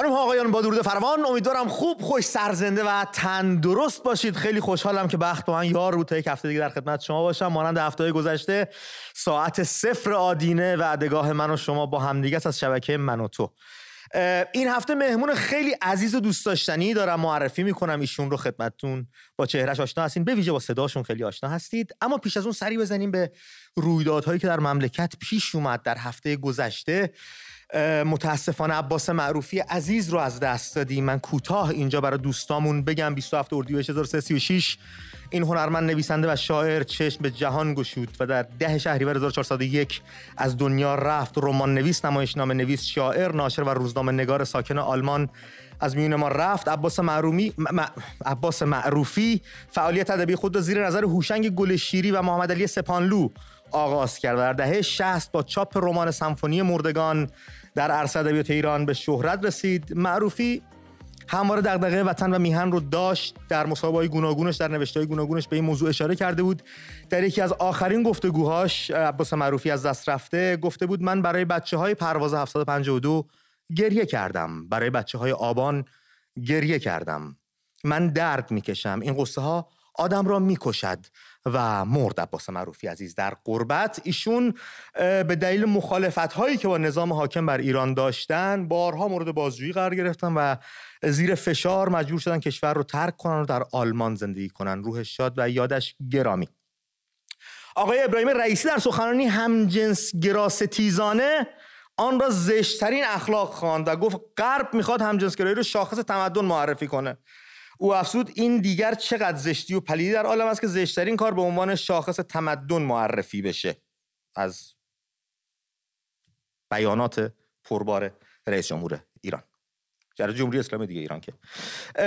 خانم آقایان با درود فروان امیدوارم خوب خوش سرزنده و تندرست باشید. خیلی خوشحالم که بخت با من یار بود تا یک هفته دیگه در خدمت شما باشم. مانند هفته گذشته ساعت صفر آدینه و ادگاه من و شما با همدیگه از شبکه من و تو. این هفته مهمون خیلی عزیز و دوست داشتنی دارم معرفی می‌کنم ایشون رو خدمتتون. با چهرهش آشنا هستین. به ویژه با صداشون خیلی آشنا هستید. اما پیش از اون سری بزنیم به رویدادهایی که در مملکت پیش اومد در هفته گذشته. متاسفانه عباس معروفی عزیز رو از دست دادیم. من کوتاه اینجا برای دوستامون بگم 27 اردیبهشت 1336 این هنرمند نویسنده و شاعر چشم به جهان گشود و در ده شهریور 1401 از دنیا رفت رمان نویس نمایشنامه نویس شاعر ناشر و روزنامه نگار ساکن آلمان از میون ما رفت. عباس معرومی عباس معروفی فعالیت ادبی خود را زیر نظر هوشنگ گلشیری و محمد علی سپانلو آغاز کرد در دهه 60 با چاپ رمان سمفونی مردگان در عرصه ادبیات ایران به شهرت رسید. معروفی همواره دغدغه وطن و میهن رو داشت. در مصاحبه‌های گوناگونش در نوشته‌های گوناگونش به این موضوع اشاره کرده بود. در یکی از آخرین گفتگوهاش عباس معروفی از دست رفته گفته بود من برای بچه های پرواز 752 گریه کردم. برای بچه های آبان گریه کردم. من درد می‌کشم. این قصه ها آدم را می‌کشد. و مرد عباس معروفی عزیز در قربت. ایشون به دلیل مخالفت هایی که با نظام حاکم بر ایران داشتن بارها مورد بازجویی قرار گرفتن و زیر فشار مجبور شدن کشور رو ترک کنن و در آلمان زندگی کنن. روح شاد و یادش گرامی. آقای ابراهیم رئیسی در سخنرانی همجنس گراستیزانه آن را زشترین اخلاق خواند و گفت غرب می‌خواد همجنسگرایی رو شاخص تمدن معرفی کنه. او افسود این دیگر چقدر زشتی و پلیدی در عالم است که زشترین کار به عنوان شاخص تمدن معرفی بشه. از بیانات پربار رئیس جمهور ایران. در جمهوری اسلامی دیگه ایران که.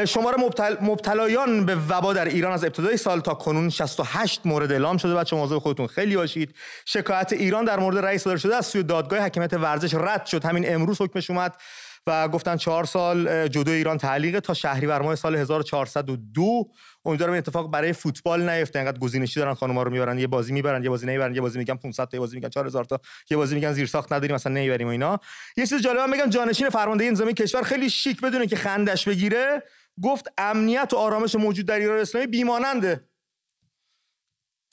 شمار مبتل... مبتلایان به وبا در ایران از ابتدای سال تا کنون 68 مورد اعلام شده. بچه موضوع خودتون خیلی باشید. شکایت ایران در مورد رئیس صادر شده از سوی دادگاه حکمیت ورزش رد شد. همین امروز حکمش اومد. و گفتن چهار سال جدو ایران تعلیقه تا شهریور ماه سال 1402 امیدوارم این اتفاق برای فوتبال نیفته. انقدر گزینشی دارن خانم‌ها رو می‌برن یه بازی می‌برن یه بازی نمی‌برن یه بازی میگن 500 تا یه بازی میگن 4000 تا یه بازی میگن زیر ساخت نداریم مثلا نمی‌بریم و اینا. یه چیز جالبه میگن جانشین فرمانده انظامی کشور خیلی شیک بدونه که خندش بگیره. گفت امنیت و آرامش موجود در ایران اسلامی بیماننده.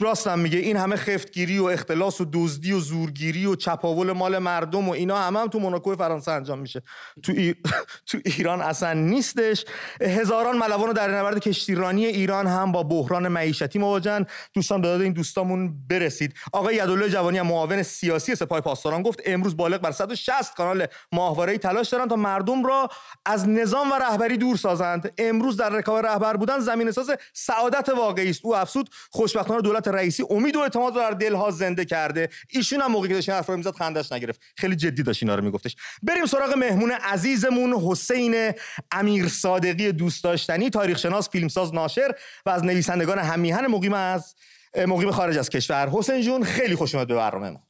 راستم میگه این همه خفتگیری و اختلاس و دزدی و زورگیری و چپاول مال مردم و اینا همه هم تو موناکو فرانسه انجام میشه. تو, تو ایران اصلا نیستش. هزاران ملوان در نبرد کشتیرانی ایران هم با بحران معیشتی مواجهن. دوستان به این دوستامون برسید. آقای یدالله جوانی معاون سیاسی سپاه پاسداران گفت امروز بالغ بر 160 کانال ماهواره تلاش دارن تا مردم را از نظام و رهبری دور سازند. امروز در رکاب رهبر بودن زمین ساز سعادت واقعی است. او افسود خوشبختانه دولت رئیسی امید و اعتماد رو در دلها زنده کرده. ایشون هم موقعی که داشت حرف رو می‌زد خندش نگرفت. خیلی جدی داشت اینا رو میگفتش. بریم سراغ مهمون عزیزمون حسین امیر صادقی دوست داشتنی تاریخ شناس فیلمساز ناشر و از نویسندگان همیهن مقیم از مقیم خارج از کشور. حسین جون خیلی خوش اومد به برنامه ما.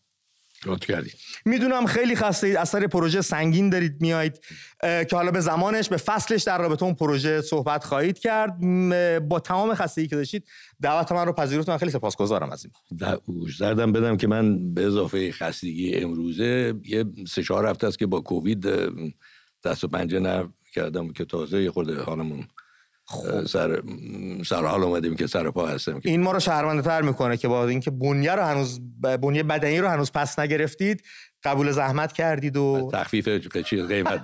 لطف کردید می‌دونم خیلی خسته اید اثر پروژه سنگین دارید میایید که حالا به زمانش به فصلش در رابطه اون پروژه صحبت خواهید کرد. با تمام خستگی که داشتید دعوت من رو پذیرفتم خیلی سپاسگزارم از این زردم بدم که من به اضافه خستگی امروزه یه سه چهار هفته است که با کووید دست و پنجه نرم کردم که تازه یه خورده حالمون. سر سر حال اومدیم که سر پا هستیم این ما رو شهرمنده تر می‌کنه که با اینکه بنیه رو هنوز بنیه بدنی رو هنوز پس نگرفتید قبول زحمت کردید و تخفیف چیز قیمت.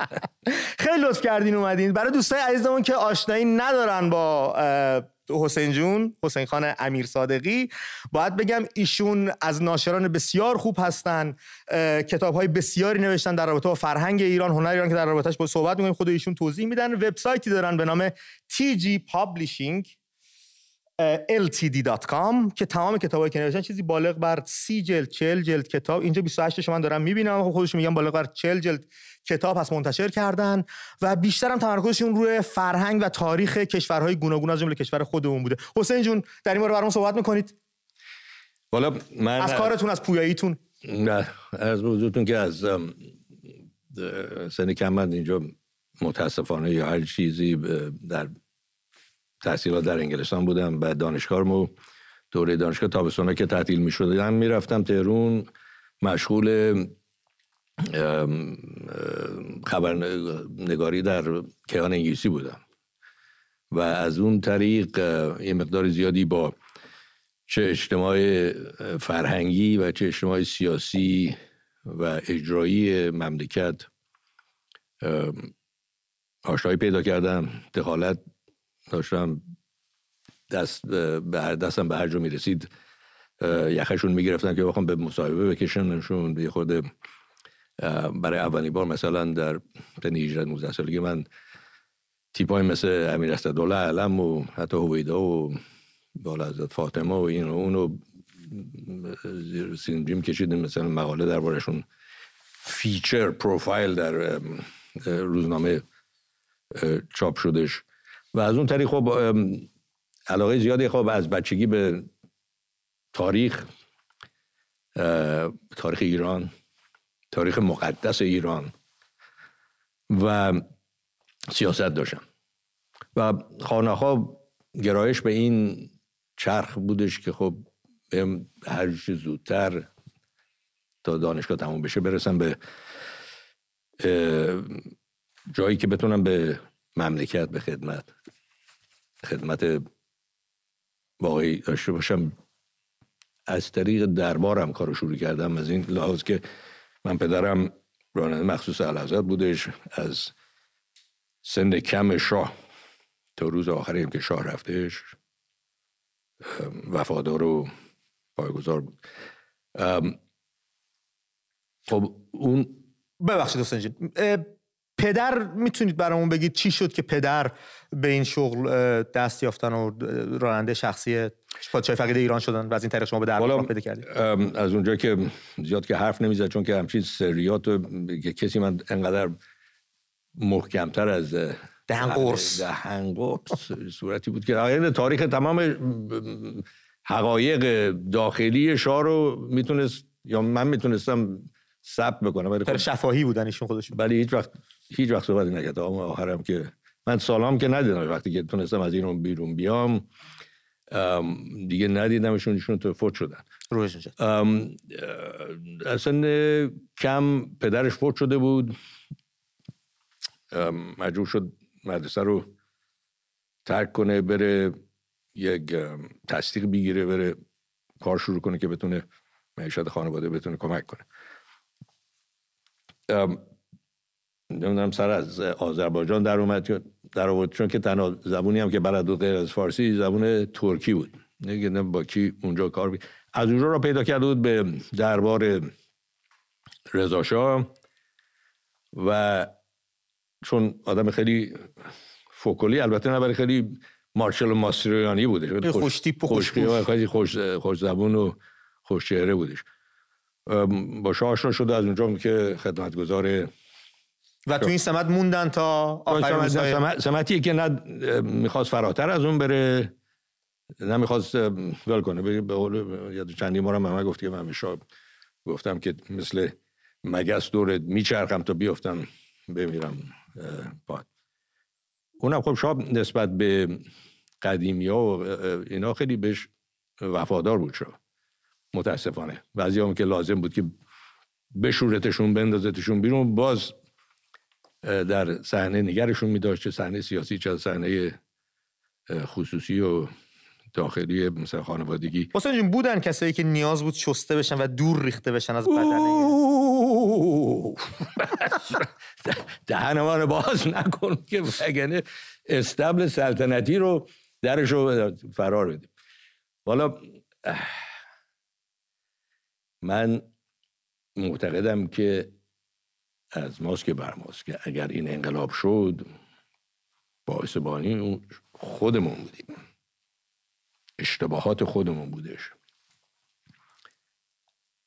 خیلی لطف کردین اومدین. برای دوستای عزیزمون که آشنایی ندارن با حسین جون حسین خان امیر صادقی. باید بگم ایشون از ناشران بسیار خوب هستن کتاب های بسیاری نوشتن در رابطه با فرهنگ ایران هنر ایران که در رابطهش با صحبت می‌کنیم. خود ایشون توضیح میدن. وبسایتی دارن به نام TG Publishing. ltd.com که تمام کتابایی که نوشتن چیزی بالغ بر 30 جلد 40 جلد کتاب. اینجا 28 من دارم می‌بینم. خب خودشون میگن بالغ بر 40 جلد کتاب هست منتشر کردن. و بیشتر هم تمرکزشون روی فرهنگ و تاریخ کشورهای گوناگون از جمله کشور خودمون بوده. حسین جون در این مورد برام صحبت می‌کنید؟ والا من از کارتون از پویاییتون. نه از موضوعتون که از سن کم من اینجا متاسفانه یا هر چیزی در تحصیلات در انگلستان بودم بعد دانشگاهمو دوره دانشگاه تابستونا که تعطیل می شدم می‌رفتم تهرون مشغول خبرنگاری در کیان انگلیسی بودم. و از اون طریق یه مقدار زیادی با چه اجتماع فرهنگی و چه اجتماع سیاسی و اجرایی مملکت آشنایی پیدا کردم. دخالت داشتم دست به هر دستم به هر جا می‌رسید یخشون می‌گرفتن که بخوام به مصاحبه بکشنشون یه خود برای اولین بار مثلا در سن 18 19 سالگی من تیپای مثل امیر اسدالله علم و حتی هویدا و والاحضرت فاطمه و این و اونو زیر سین جیم کشیدیم. مثلا مقاله دربارشون feature profile در روزنامه چاپ شدش و از اون طریق خب علاقه زیادی خب از بچگی به تاریخ تاریخ ایران تاریخ مقدس ایران و سیاست داشتم. و خانه گرایش به این چرخ بودش که خب هر زودتر تا دانشگاه تموم بشه برسم به جایی که بتونم به مملکت به خدمت. خدمت واقعی داشته باشم. از طریق دربارم کارو شروع کردم. از این لحاظ که من پدرم راننده مخصوص الحضرت بودش. از سن کم شاه تا روز آخری که شاه رفتش وفادار و پایگذار بود. خب اون ببخشید دوستان پدر می‌تونید برامون بگید چی شد که پدر به این شغل دست یافتن و راننده شخصی پادشاه فقید ایران شدن و از این طریق شما به در پیدا کردید؟ از اونجا که زیاد که حرف نمی‌زد چون که همچین سریات که کسی من انقدر محکمتر از دهن قرص. دهن قرص صورتی بود که آینده تاریخ تمام حقایق داخلی شاه رو می‌تونست یا من می‌تونستم ثبت بکنم ولی خب شفاهی بودن ایشون خودشون. ولی هیچ وقت هیچ وقت صحبت نکرد. آخرم که من سالام که ندیدم وقتی که تونستم از این بیرون بیام دیگه ندیدمشون ایشون تو فوت شدن. اصلا کم پدرش فوت شده بود. مجبور شد مدرسه رو ترک کنه بره یک تصدیق بگیره بره کار شروع کنه که بتونه معیشت خانواده بتونه کمک کنه. نمی‌دونم سر از آذربایجان در اومد در آورد چون که تنها زبونی هم که بلد بود غیر از فارسی زبون ترکی بود. نگه با کی اونجا کار بید. از اونجا را پیدا کرده بود به دربار رضاشاه و چون آدم خیلی فوکلی البته نه خیلی مارشال ماستریانی بوده خوش تیپ و خوش خیلی خوش, خوش زبون و خوش چهره بودش. با شاه آشنا شده از اونجا که خدمتگزار و تو این سمت موندن تا آخر سمتی که نه می‌خواست فراتر از اون بره نه می‌خواست ول کنه. به قول یاد چندی ما هم گفت که من شاه گفتم که مثل مگس دور میچرخم تا بیفتم بمیرم باد اونم خب شاه نسبت به قدیمی ها و اینا خیلی بهش وفادار بود شد متاسفانه. بعضی هم که لازم بود که بشورتشون بندازتشون بیرون باز در صحنه نگرشون میداشت چه صحنه سیاسی چه صحنه خصوصی و داخلی مثل خانوادگی. حسین بودن کسایی که نیاز بود شسته بشن و دور ریخته بشن از بدنه؟ دهن ما رو باز نکن که وگنه استبل سلطنتی رو درش رو فرار بدیم. حالا من معتقدم که از ماست که بر ماست که اگر این انقلاب شد باعث بانی خودمون بودیم. اشتباهات خودمون بودش.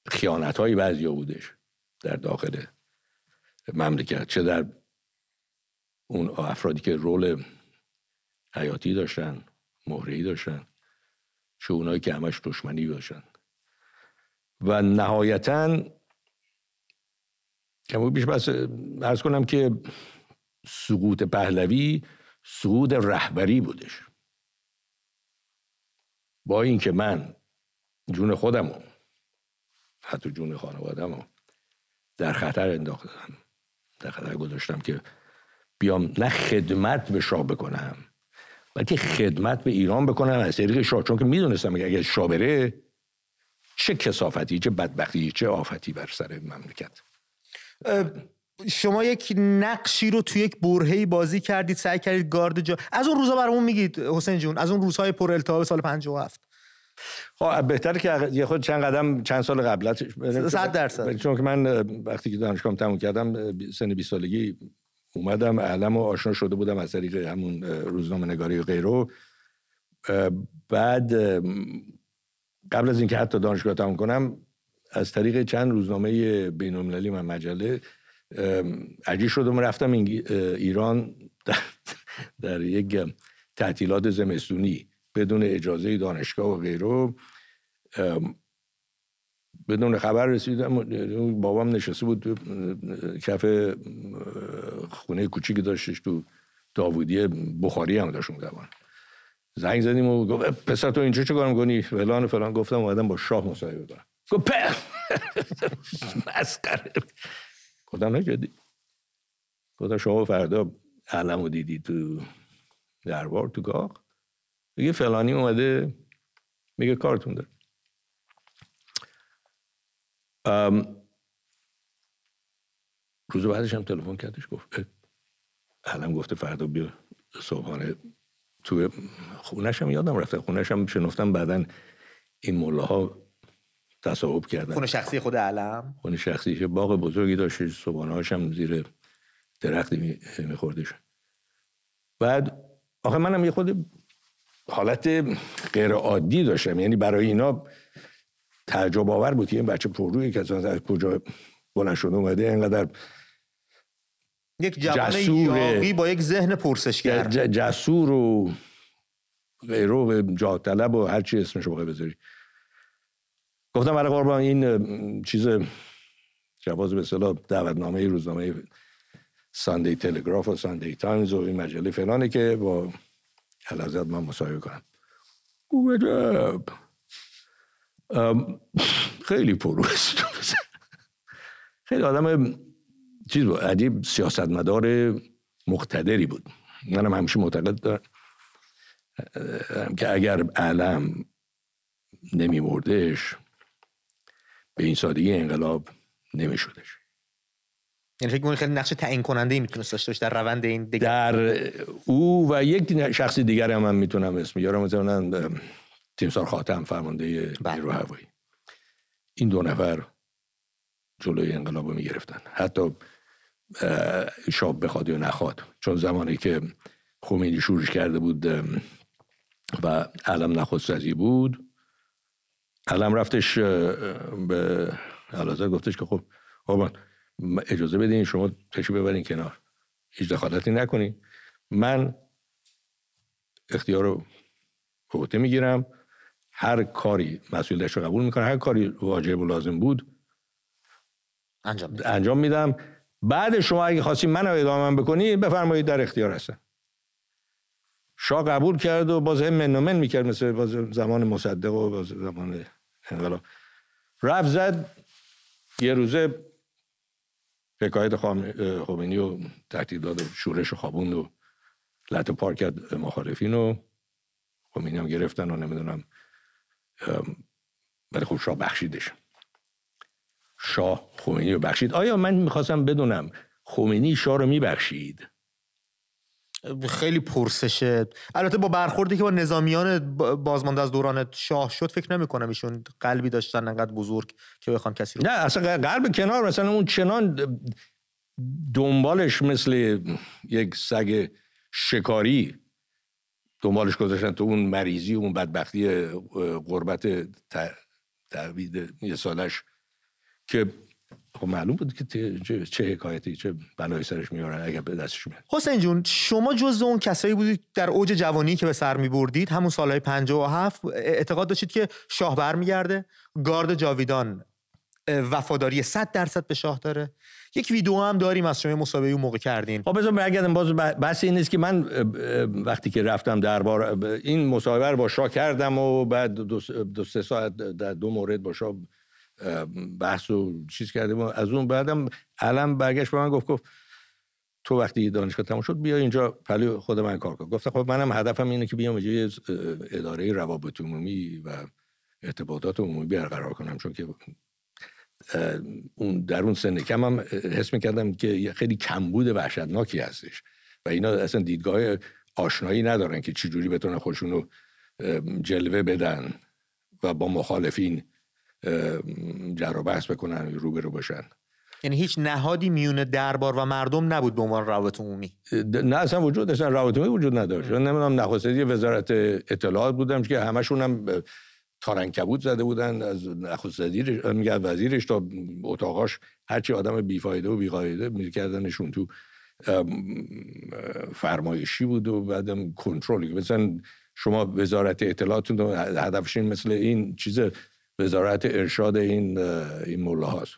خیانت های بعضی بودش در داخل مملکت. چه در اون افرادی که رول حیاتی داشتن مهرهی داشتن چه اونایی که همش دشمنی داشتن. و نهایتا کمی بیش بس ارز کنم که سقوط پهلوی سقوط رهبری بودش. با اینکه من جون خودمو حتی جون خانوادمو در خطر انداختم در خطر گذاشتم که بیام نه خدمت به شاه بکنم بلکه خدمت به ایران بکنم از طریق شاه. چون که می‌دونستم که اگر شاه بره چه کسافتی چه بدبختی چه آفتی بر سر مملکت. شما یک نقشی رو توی یک برهه‌ای بازی کردید سعی کردید گارد جا از اون روزا برامون میگید حسین جون از اون روزهای پر التهاب سال 57 خب بهتره که یه خود چند قدم چند سال قبلش 100 درصد. چون که من وقتی که دانشگاه تموم کردم سن 20 سالگی اومدم علم و آشنا شده بودم از طریق همون روزنامه نگاری و غیره بعد قبل از اینکه حتی دانشگاه تموم کنم از طریق چند روزنامه بین المللی من مجله عجیب شدم رفتم ایران در, یک تعطیلات زمستونی بدون اجازه دانشگاه و غیره. بدون خبر رسیدم بابام نشسته بود کف خونه کوچیکی داشتش تو داوودی بخاری هم داشت اون زنگ زدیم و گفت پسر تو اینجا چه کار می‌کنی؟ فلان و فلان. گفتم اومدم با شاه مصاحبه دارم په مسخره. گفتم نجدی گفتم شما فردا علمو دیدی تو دربار تو گاخ. میگه فلانی اومده میگه کارتون داره. روز بعدش هم تلفن کردش گفت علم گفته فردا بیا صبحانه تو خونش هم یادم رفته خونش هم شنفتم بعدا این موله ها تصاحب کردن. خونه شخصی خود علم خونه شخصی باغ بزرگی داشت صبحانه هاشم زیر درختی میخوردش بعد آخه منم یه خود حالت غیر عادی داشتم. یعنی برای اینا تعجب آور بود که این بچه پررویی که از کجا بلند شده اومده اینقدر یک جوان یاقی با یک ذهن پرسشگر جسور و غیره و جاه طلب و هر چی اسمش بخوای بذاری. گفتم برای قربان این چیز جواز به اصطلاح دعوتنامه روزنامه Sunday Telegraph و Sunday Times و این مجله فلانه که با حلازت من مصاحبه کنم. خیلی پررو خیلی آدم چیز بود عجیب سیاستمدار مقتدری بود. منم همیشه معتقد دارم. که اگر علم نمی مردش به این سادگی انقلاب نمی شدش یعنی فکر خیلی نقش تعیین کننده ای می‌تونست داشته در روند این دیگر؟ در او و یک شخص دیگر هم, هم می‌تونم اسم یارم مثلا تیمسار خاتم فرمانده بله. نیرو هوایی. این دو نفر جلوی انقلاب رو می‌گرفتن. حتی شاب بخواد یا نخواد. چون زمانی که خمینی شورش کرده بود و علم نخست بود علم رفتش به علازه گفتش که خب خب اجازه بدین شما تشو ببرین کنار. هیچ دخالتی نکنین من اختیار رو به می‌گیرم. هر کاری مسئولیتش رو قبول می‌کنم هر کاری واجب و لازم بود انجام, انجام میدم. بعد شما اگه خواستی من رو ادامه بکنی بفرمایید در اختیار هستم. شاه قبول کرد و باز هم من می‌کرد مثل باز زمان مصدق و باز زمان انقلاب. رفت زد یه روزه حکایت خمینی و داد و شورش و خوابوند و لط پار کرد مخالفین و خمینی هم گرفتن و نمی‌دونم ولی خب شاه بخشیدش. شاه خمینی رو بخشید. آیا من می‌خواستم بدونم خمینی شاه رو میبخشید؟ خیلی پرسشه البته با برخوردی که با نظامیان بازمانده از دوران شاه شد فکر نمی کنم ایشون قلبی داشتن انقدر بزرگ که بخوان کسی رو نه اصلا قلب کنار مثلا اون چنان دنبالش مثل یک سگ شکاری دنبالش گذاشتن تو اون مریضی و اون بدبختی قربت تعوید یه سالش که خب معلوم بود که چه حکایتی چه بلایی سرش میارن اگر به دستش میاد. حسین جون شما جز اون کسایی بودید در اوج جوانی که به سر میبردید همون سالهای 57 اعتقاد داشتید که شاه برمیگرده؟ گارد جاویدان وفاداری 100 درصد به شاه داره. یک ویدیو هم داریم از شما مسابقه اون موقع کردین. خب بذار برگردم باز بحث این نیست که من وقتی که رفتم دربار این مصاحبه رو با شاه کردم و بعد دو, دو سه ساعت در دو مورد با شاه بحث و چیز کردیم از اون بعدم علم برگشت به من گفت گفت تو وقتی دانشگاه تمام شد بیا اینجا پلی خود من کار کن. گفتم خب منم هدفم اینه که بیام اینجا اداره روابط عمومی و ارتباطات عمومی برقرار کنم چون که اون در اون سن کم هم حس می‌کردم که خیلی کمبود وحشتناکی هستش و اینا اصلا دیدگاه آشنایی ندارن که چجوری بتونن خودشون رو جلوه بدن و با مخالفین جر بحث بکنن روبرو باشن یعنی هیچ نهادی میون دربار و مردم نبود به عنوان روابط عمومی؟ نه اصلا وجود داشتن روابط عمومی وجود نداشت. نمی‌دونم نخستگی وزارت اطلاعات بودم که همشون هم تارنکبود زده بودن از نخستگی میگه وزیرش تا اتاقاش هرچی آدم بیفایده و بیقایده میکردنشون تو فرمایشی بود و بعدم کنترلی. مثلا شما وزارت اطلاعاتتون هدفش مثل این چیز وزارت ارشاد این این هاست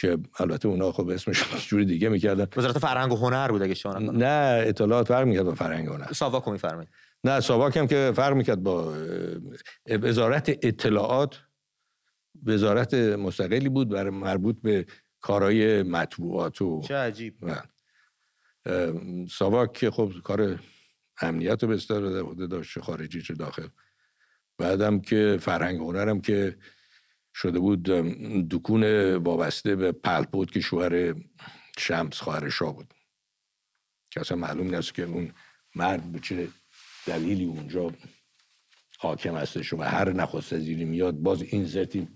که البته اونا خب اسمش جوری دیگه می‌کردن. وزارت فرهنگ و هنر بود اگه شما نه اطلاعات فرق می‌کرد با فرهنگ و هنر. ساواک میفرمایید. نه ساواک هم که فرق می‌کرد با وزارت اطلاعات وزارت مستقلی بود برای مربوط به کارهای مطبوعات و چه عجیب. ساواک که خب کار امنیت رو استفاده داشت خارجی چه داخل. بعدم که فرهنگ هنرم که شده بود دکون وابسته به پلپوت که شوهر شمس خواهر شاه بود. که اصلا معلوم نیست که اون مرد به چه دلیلی اونجا حاکم هستش و هر نخست وزیری میاد باز این زرتی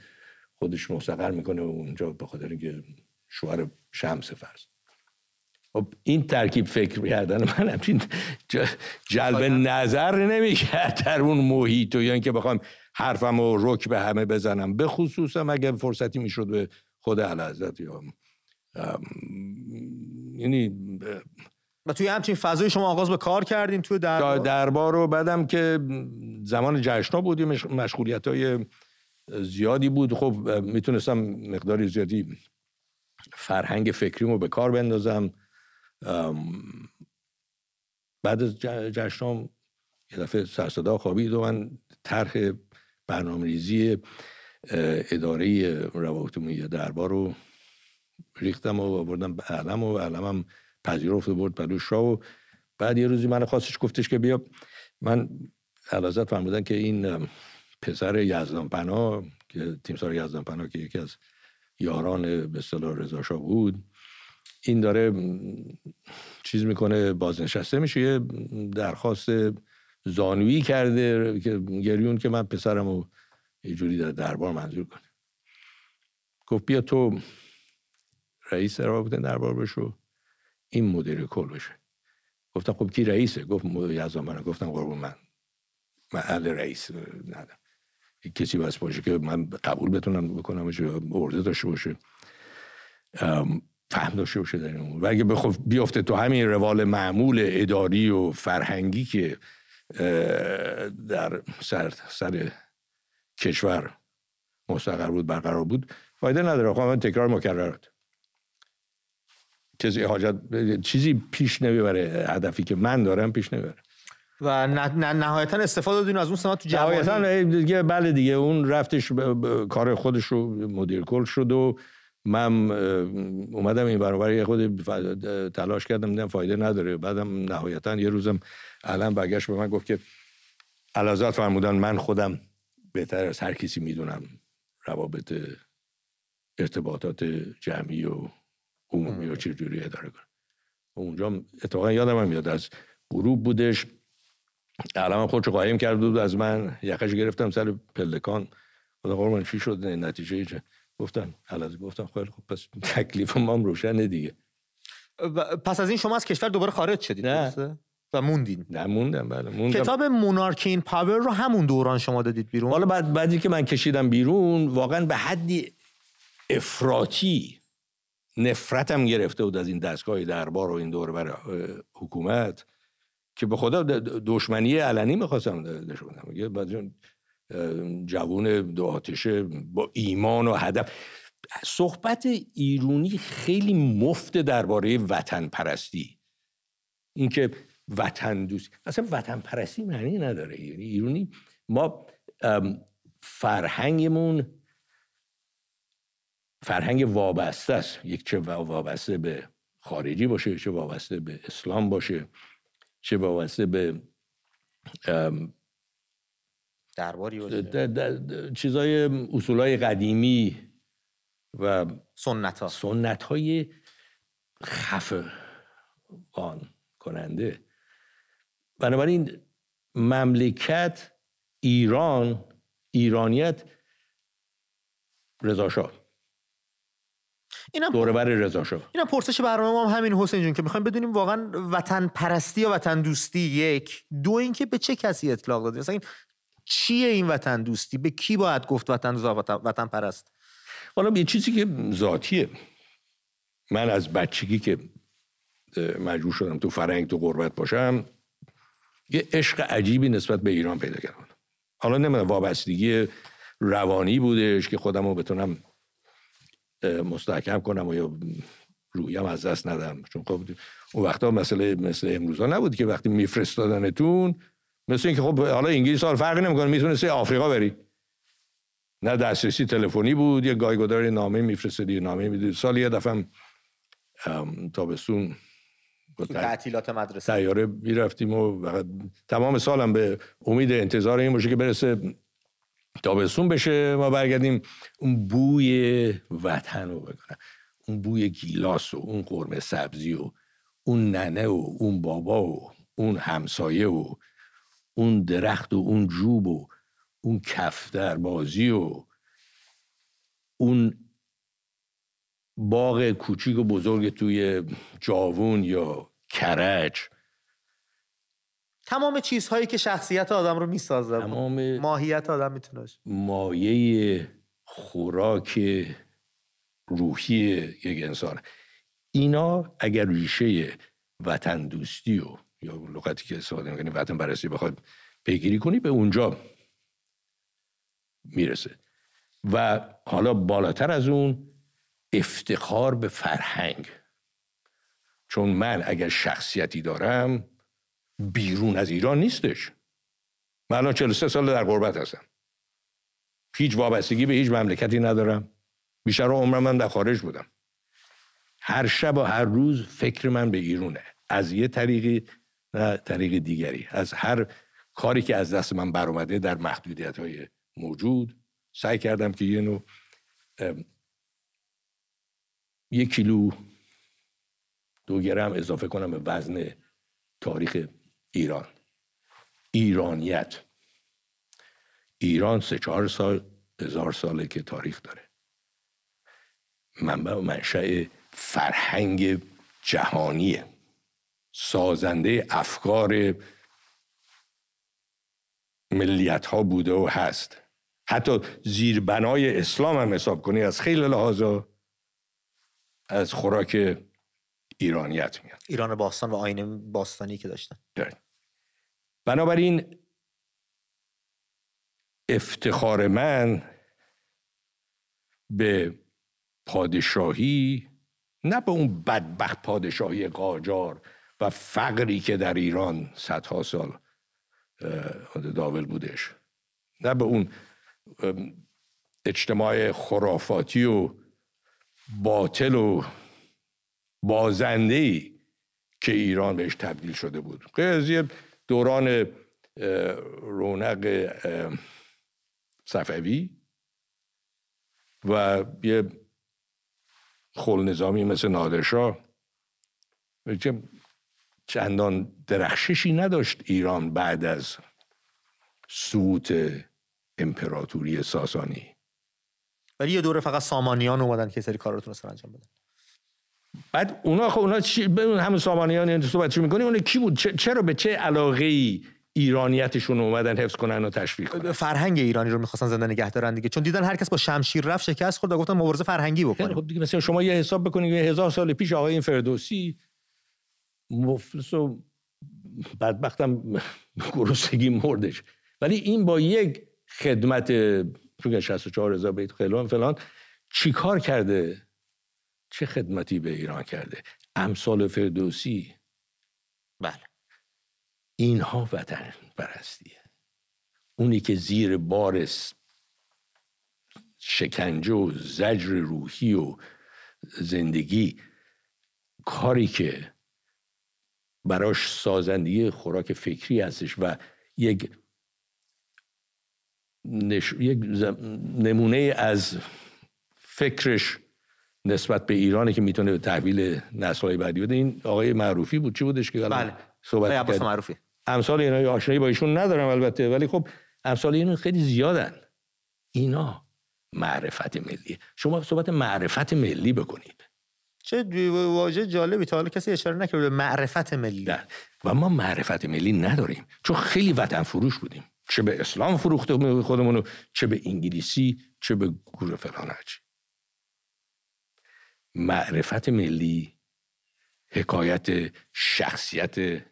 خودش مستقر می‌کنه و اونجا به خاطر اینکه شوهر شمس فرض. خب این ترکیب فکر کردن من همچین جلب نظر نمی‌کرد در اون محیط و یا اینکه بخوام حرفم و رک به همه بزنم. به خصوصم اگه فرصتی می‌شد به خود علازت یا یعنی و توی همچین فضای شما آغاز به کار کردین توی دربار؟ دربار رو بعدم که زمان جشنا بودیم مشغولیت های زیادی بود. خب می‌تونستم مقداری زیادی فرهنگ فکریمو به کار بندازم. بعد از جشنام یه دفعه سرصدا خوابید و من طرح برنامه ریزی اداره روابط عمومی دربار رو ریختم و بردم به علم و علمم پذیرفت و برد پلوش را و بعد یه روزی من خواستش گفتش که بیا. من علازت فرمودن که این پسر یزدان پناه که تیمسار یزدان پناه که یکی از یاران به اصطلاح رضا بود این داره چیز می‌کنه بازنشسته میشه یه درخواست زانویی کرده که گریون که من پسرم رو یه جوری در دربار منظور کنه. گفت بیا تو رئیس رابطه دربار بشو این مدیر کل بشه. گفتم خب کی رئیسه؟ گفت یزدان من گفتم قربون من. محل رئیس ندم کسی بس باشه که من قبول بتونم بکنم ارده داشته باشه. فهم داشته باشه در این و اگه بخوف بیفته تو همین روال معمول اداری و فرهنگی که در سر, سر کشور مستقر بود برقرار بود فایده نداره. خب من تکرار مکررات. چیزی حاجت چیزی پیش نمی‌بره. هدفی که من دارم پیش نمی‌بره. و نهایتا استفاده دادین از اون سمت تو جوانی. نهایتا دیگه بله دیگه اون رفتش کار خودش رو مدیر کل شد و من اومدم این برابر یه خود تلاش کردم دیدم فایده نداره. بعدم نهایتا یه روزم علم برگشت به من گفت که علازات فرمودن من خودم بهتر از هر کسی می‌دونم روابط ارتباطات جمعی و عمومی و چجوری اداره کنم. اونجا اتفاقا یادم هم میاد از غروب بودش. علم خودشو قایم کرد بود از من. یخش گرفتم سر پلکان. خدا قربان چی شد؟ نتیجه ایچه گفتن حالا گفتم خیلی خب پس تکلیف ما هم روشنه دیگه. پس از این شما از کشور دوباره خارج شدید نه. و موندین. نه موندم بله موندم. کتاب مونارکین پاور رو همون دوران شما دادید بیرون؟ حالا بعد بعدی که من کشیدم بیرون واقعا به حدی افراطی نفرتم گرفته بود از این دستگاه دربار و این دور برای حکومت که به خدا دشمنی علنی می‌خواستم داشته جوون دو آتشه با ایمان و هدف. صحبت ایرونی خیلی مفت درباره وطن پرستی اینکه وطن دوست اصلا وطن پرستی معنی نداره. یعنی ایرونی ما فرهنگمون فرهنگ وابسته است. یک چه وابسته به خارجی باشه چه وابسته به اسلام باشه چه وابسته به درباری باشه. چیزای اصولای قدیمی و سنت ها سنت های خفقان کننده. بنابراین مملکت ایران ایرانیت رضا اینم دوره بر رضا شاه. اینم پرسش برنامه هم همین حسین جون که می‌خوایم بدونیم واقعا وطن پرستی یا وطن دوستی یک دو اینکه به چه کسی اطلاق دادی؟ مثلا این چیه این وطن دوستی؟ به کی باید گفت وطن وطن پرست حالا یه چیزی که ذاتیه. من از بچگی که مجبور شدم تو فرنگ تو غربت باشم یه عشق عجیبی نسبت به ایران پیدا کردم. حالا نمی‌دونم وابستگی روانی بودش که خودم رو بتونم مستحکم کنم و یا رویم از دست ندم. چون خب اون وقتا مسئله مثل امروزا نبود که وقتی میفرستادنتون مثل اینکه خب حالا انگلیس حال فرقی نمی‌کنه می‌تونستی آفریقا بری. نه دسترسی تلفنی بود یه گایگدار نامه میفرستادی نامه می‌دید سال یه دفعه تابستون تعطیلات مدرسه. تیاره می‌رفتیم و تمام سالم به امید انتظار این باشه که برسه تابستون بشه. ما برگردیم اون بوی وطن رو بکنم اون بوی گیلاس و اون قرمه سبزی و اون ننه و اون بابا و اون همسایه و اون درخت و اون جوب و اون کفتر بازی و اون باغ کوچیک و بزرگ توی جاوون یا کرج. تمام چیزهایی که شخصیت آدم رو می‌سازه. تمام ماهیت آدم می‌تونه مایه خوراک روحی یک انسان اینا اگر ریشه وطن دوستی و یا لغتی که استفاده می‌کنی وطن بررسی بخواد پیگیری کنی به اونجا می‌رسه. و حالا بالاتر از اون افتخار به فرهنگ. چون من اگر شخصیتی دارم بیرون از ایران نیستش. من الان 43 سال در غربت هستم. هیچ وابستگی به هیچ مملکتی ندارم. بیشتر عمرم من در خارج بودم. هر شب و هر روز فکر من به ایرونه. از یه طریقی نه طریق دیگری. از هر کاری که از دست من برآمده در محدودیت های موجود سعی کردم که یه نوع یک کیلو دو گرم اضافه کنم به وزن تاریخ ایران. ایرانیت. ایران سه چهار سال هزار ساله که تاریخ داره. منبع و منشأ فرهنگ جهانیه. سازنده افکار ملیت ها بوده و هست. حتی زیربنای اسلام هم حساب کنی از خیلی لحاظا از خوراک ایرانیت میاد. ایران باستان و آین باستانی که داشتن. بنابراین افتخار من به پادشاهی نه به اون بدبخت پادشاهی قاجار و فقری که در ایران صدها سال داول بودش. نه به اون اجتماع خرافاتی و باطل و بازنده که ایران بهش تبدیل شده بود. غیر دوران رونق صفوی و یه خل نظامی مثل نادرشاه چندان درخششی نداشت ایران بعد از سقوط امپراتوری ساسانی. ولی یه دوره فقط سامانیان اومدن که سری کار رو تونستن انجام بدن. بعد اونا خب اونا چی همون سامانیان یعنی صحبت چی می‌کنی؟ اون کی بود؟ چرا به چه علاقه ای ایرانیتشون اومدن حفظ کنن و تشویق کنن؟ فرهنگ ایرانی رو می‌خواستن زنده نگه دارن دیگه. چون دیدن هر کس با شمشیر رفت شکست خورد و گفتن مبارزه فرهنگی بکنیم. خب دیگه مثلا شما یه حساب بکنید یه هزار سال پیش آقای این فردوسی مفلس و بدبختم گرسنگی مردش. ولی این با یک خدمت چون 64 هزار بیت خیلان فلان چیکار کرده؟ چه خدمتی به ایران کرده؟ امثال فردوسی. بله. اینها وطن پرستیه. اونی که زیر بار شکنجه و زجر روحی و زندگی کاری که براش سازندگی خوراک فکری هستش و یک یک نمونه از فکرش نسبت به ایرانی که می‌تونه به تحویل نسل‌های بعدی بده. این آقای معروفی بود. چی بودش که بله. صحبت کرد؟ معروفی. امثال اینا آشنایی با ایشون ندارم البته ولی خب امثال اینا خیلی زیادن. اینا معرفت ملی. شما صحبت معرفت ملی بکنید. چه واژه جالبی تا حالا کسی اشاره نکرده به معرفت ملی. نه. و ما معرفت ملی نداریم. چون خیلی وطن فروش بودیم. چه به اسلام فروخته خودمونو چه به انگلیسی چه به گروه فلان هرچی. معرفت ملی حکایت شخصیت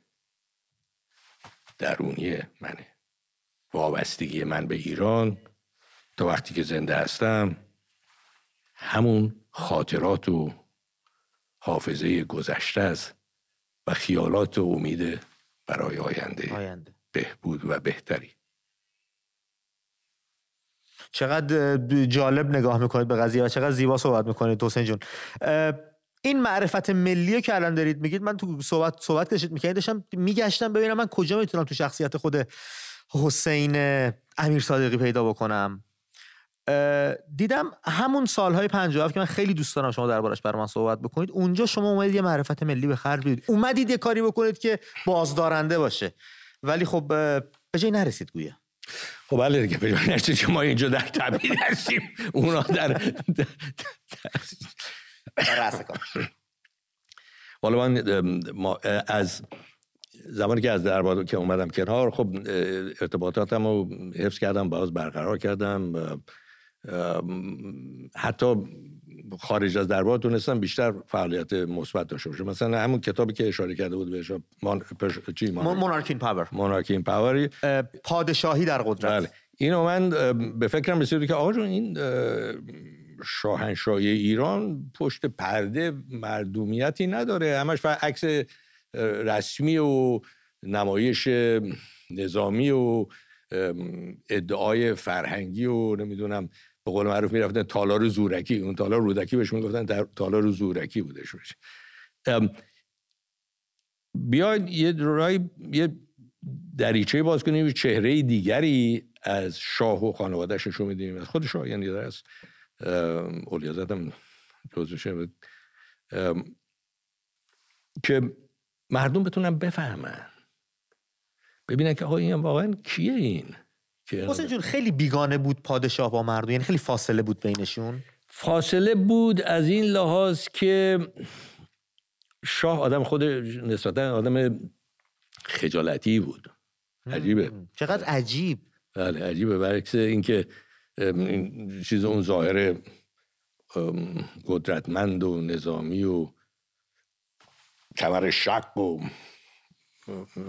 درونی منه. وابستگی من به ایران تا وقتی که زنده هستم همون خاطرات و حافظه گذشته است و خیالات و امید برای آینده, آینده. بهبود و بهتری. چقدر جالب نگاه می‌کنید به قضیه و چقدر زیبا صحبت می‌کنید حسین جون. این معرفت ملی که الان دارید میگید من تو صحبت صحبت داشتید می‌کنید داشتم میگشتم ببینم من کجا می‌تونم تو شخصیت خود حسین امیر صادقی پیدا بکنم. دیدم همون سالهای 57 که من خیلی دوست دارم شما دربارش برای من صحبت بکنید اونجا شما اومدید یه معرفت ملی به خرج بدید. اومدید یه کاری بکنید که بازدارنده باشه. ولی خب به جای نرسید گویا. خب بله دیگه به جای که ما اینجا در تبعید هستیم. اونا در در حالا من از زمانی که از دربار که اومدم کنار خب ارتباطاتم رو حفظ کردم باز برقرار کردم. حتی خارج از دربار تونستم بیشتر فعالیت مثبت داشته باشه مثلا همون کتابی که اشاره کرده بود بهش مان... چی؟ مونارکین پاور مونارکین پاور پادشاهی در قدرت. بله. اینو من به فکرم رسید که آقا این شاهنشاهی ایران پشت پرده مردمیتی نداره. همش عکس رسمی و نمایش نظامی و ادعای فرهنگی و نمی‌دونم به قول معروف می‌رفتن تالار زورکی. اون تالار رودکی بهش می‌گفتن تالار زورکی بودش بیاید یه رای یه دریچه باز کنیم چهره دیگری از شاه و خانوادهش نشون میدیم. از خود شاه یعنی در از اولیازت هم که مردم بتونن بفهمن. ببینن که آقا این واقعا کیه این؟ حسین جون خیلی بیگانه بود پادشاه با مردم یعنی خیلی فاصله بود بینشون. فاصله بود از این لحاظ که شاه آدم خود نسبتا آدم خجالتی بود. عجیبه. چقدر عجیب. بله عجیبه. برعکس اینکه این چیز اون ظاهر قدرتمند و نظامی و کمر شک و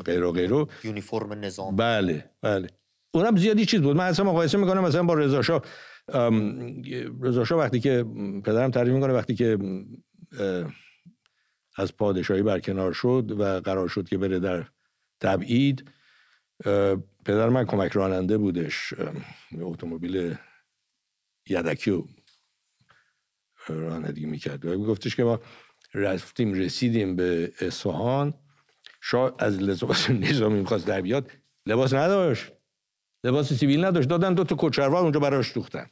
غیر و غیره یونیفرم نظام بله بله. اونم زیادی چیز بود. من اصلا مقایسه می‌کنم مثلا با رضا شاه. رضا شاه وقتی که پدرم تعریف می‌کنه وقتی که از پادشاهی برکنار شد و قرار شد که بره در تبعید پدر من کمک راننده بودش. اتومبیل یدکی رو رانندگی می‌کرد. و گفتش که ما رفتیم رسیدیم به اصفهان. شاه از لباس نظامی می‌خواست در بیاد لباس نداشت. لباس سیویل نداشت دادن دو تا کچروار اونجا براش دوختن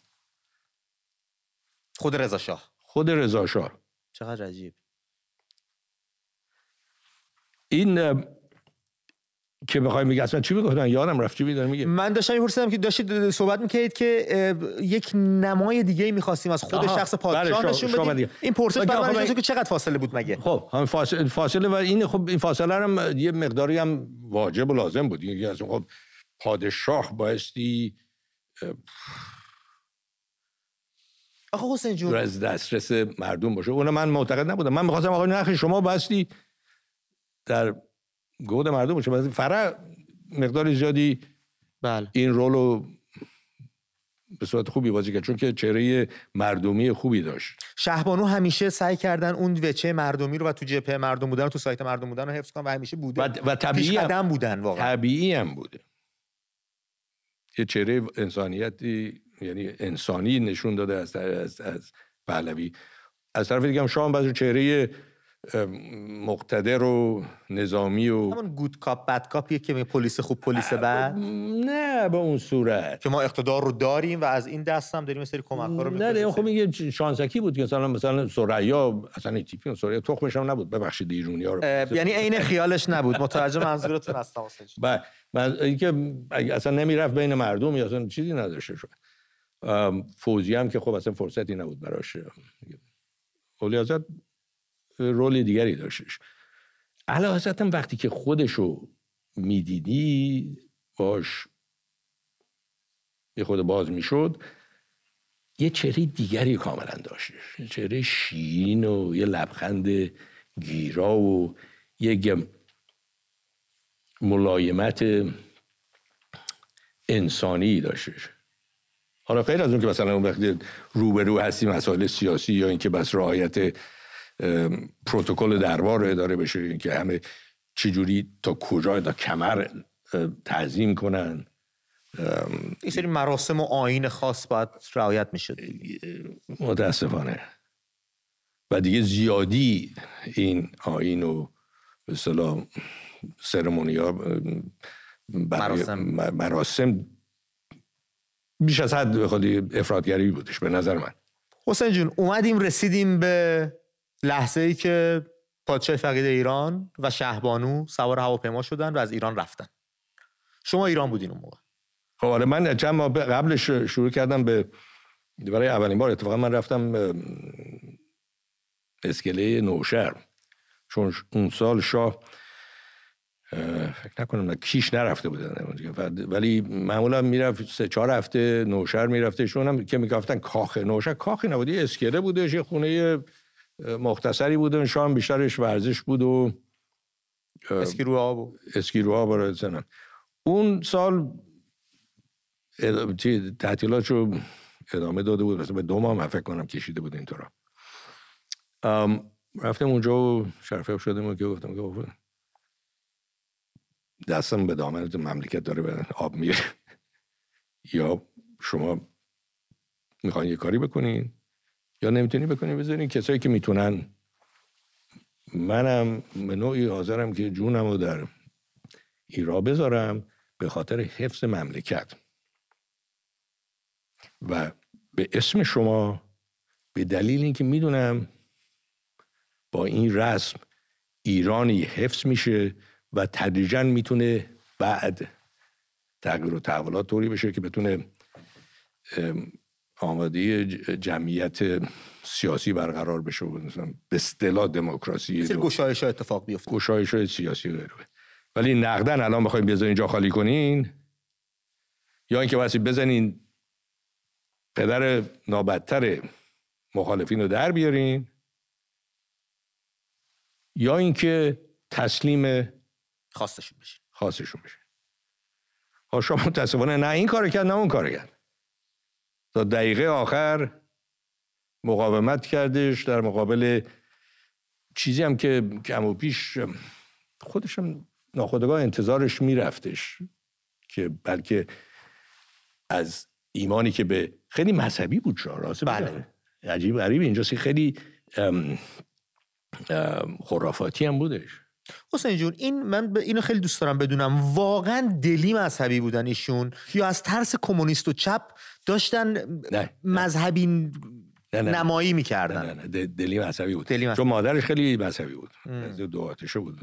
خود رضا شاه. خود رضا شاه. چقدر عجیب. این که بخوایم میگه اصلا چی می‌گفتن؟ یادم رفت چی میگه من داشتم میپرسیدم که داشتید صحبت می‌کردید که یک نمای دیگه می‌خواستیم از خود شخص پادشاه بله نشون بدیم این پرسش برای من که چقدر فاصله بود مگه؟ خب هم فاصله, فاصله و این خب این فاصله هم یه مقداری هم واجب و لازم بود. از خب پادشاه بایستی آقا حسین جون. از دسترس مردم باشه. اون من معتقد نبودم. من می‌خواستم آقا نخی شما بایستی در گود مردم باشه. فرع مقدار زیادی بله. این رولو به صورت خوبی بازی کرد. چون که چهره مردمی خوبی داشت. شهبانو همیشه سعی کردن اون وچه مردمی رو و تو جبهه مردم بودن و تو سایت مردم بودن رو حفظ کنن و همیشه بوده. و, و طبیعی هم بودن واقعا. طبیعی هم بوده. یه چهره انسانیتی یعنی انسانی نشون داده از از, از پهلوی. از طرف دیگه هم شاه بعضی چهره مقتدر و نظامی و همون گود کاپ بد کاپیه که پلیس خوب پلیس بد. نه به اون صورت. که ما اقتدار رو داریم و از این دست هم داریم سری کمک رو نه خب میگه شانسکی بود که مثلا مثلا سریا اصلا این تیپی سریا تخمش هم نبود. ببخشید ایرونی ها رو. یعنی عین خیالش نبود. متوجه منظورتون هستم بعد من اینکه اصلا نمی‌رفت بین مردم یا اصلا چیزی نداشته شد. فوزی هم که خب اصلا فرصتی نبود براش. اولیازت رول دیگری داشتش. علا هم وقتی که خودشو می‌دیدی باش یه خود باز می‌شد یه چهره دیگری کاملا داشتش. یه چهره شین و یه لبخند گیرا و یه ملایمت انسانی داشتش. حالا خیلی از اون که مثلا اون وقتی روبرو هستی مسائل سیاسی یا اینکه بس رعایت پروتکل دربار اداره بشه که همه چجوری تا کجا تا کمر تعظیم کنن. این سری مراسم و آین خاص باید رعایت می‌شد متاسفانه. و دیگه زیادی این آین و به اصطلاح سرمونی مراسم. مراسم بیش از حد خودی افرادگری بودش به نظر من. حسین جون اومدیم رسیدیم به لحظه ای که پادشاه فقید ایران و شهبانو سوار هواپیما شدن و از ایران رفتن. شما ایران بودین اون موقع. خب آره من چند ماه قبلش شروع کردم به برای اولین بار اتفاقا من رفتم اسکله نوشهر. چون اون سال شاه فکر نکنم کیش نرفته بودن ولی معمولا می‌رفت سه چهار هفته نوشهر می‌رفته شون هم که می‌گفتن کاخ نوشهر. کاخی نبود اسکله بودش یه خونه مختصری بود اون شام بیشترش ورزش بود و اسکی رو آب بود. اسکی رو آب اون سال تعطیلات رو ادامه داده بود. مثلا به دو ماه فکر کنم کشیده بود اینطورا رفتم اونجا و شرفیاب شدیم و که گفتم که دستم به دامن مملکت داره به آب میره یا شما می‌خواین یه کاری بکنین؟ یا نمی‌تونی بکنی بذارین کسایی که می‌تونن. منم به نوعی حاضرم که جونم رو در ایرا بذارم به خاطر حفظ مملکت. و به اسم شما به دلیل اینکه می‌دونم با این رسم ایرانی حفظ میشه و تدریجا می‌تونه بعد تغییر و تحولات طوری بشه که بتونه آماده جمعیت سیاسی برقرار بشه و مثلا به اصطلاح دموکراسی گشایش ها اتفاق بیفته. گشایش سیاسی غیره ولی نقدن الان بخوایم بذارین جا خالی کنین؟ یا اینکه واسه بزنین پدر نابدتر مخالفین رو در بیارین؟ یا اینکه تسلیم خواستشون بشین. خواستشون بشین. ها شما متاسفانه نه این کار کرد نه اون کار کرد. تا دقیقه آخر مقاومت کردش در مقابل چیزی هم که کم و پیش خودشم ناخودگاه انتظارش میرفتش که بلکه از ایمانی که به خیلی مذهبی بود شاه راست بله. عجیب غریب. اینجاست خیلی خرافاتی هم بودش. حسین جون این من اینو خیلی دوست دارم بدونم. واقعا دلی مذهبی بودن ایشون؟ یا از ترس کمونیست و چپ داشتن نه. مذهبی نه نه نمایی می‌کردن؟ نه نه دلی مذهبی بود. دلی چون مادرش خیلی مذهبی بود. از دو آتشه بود.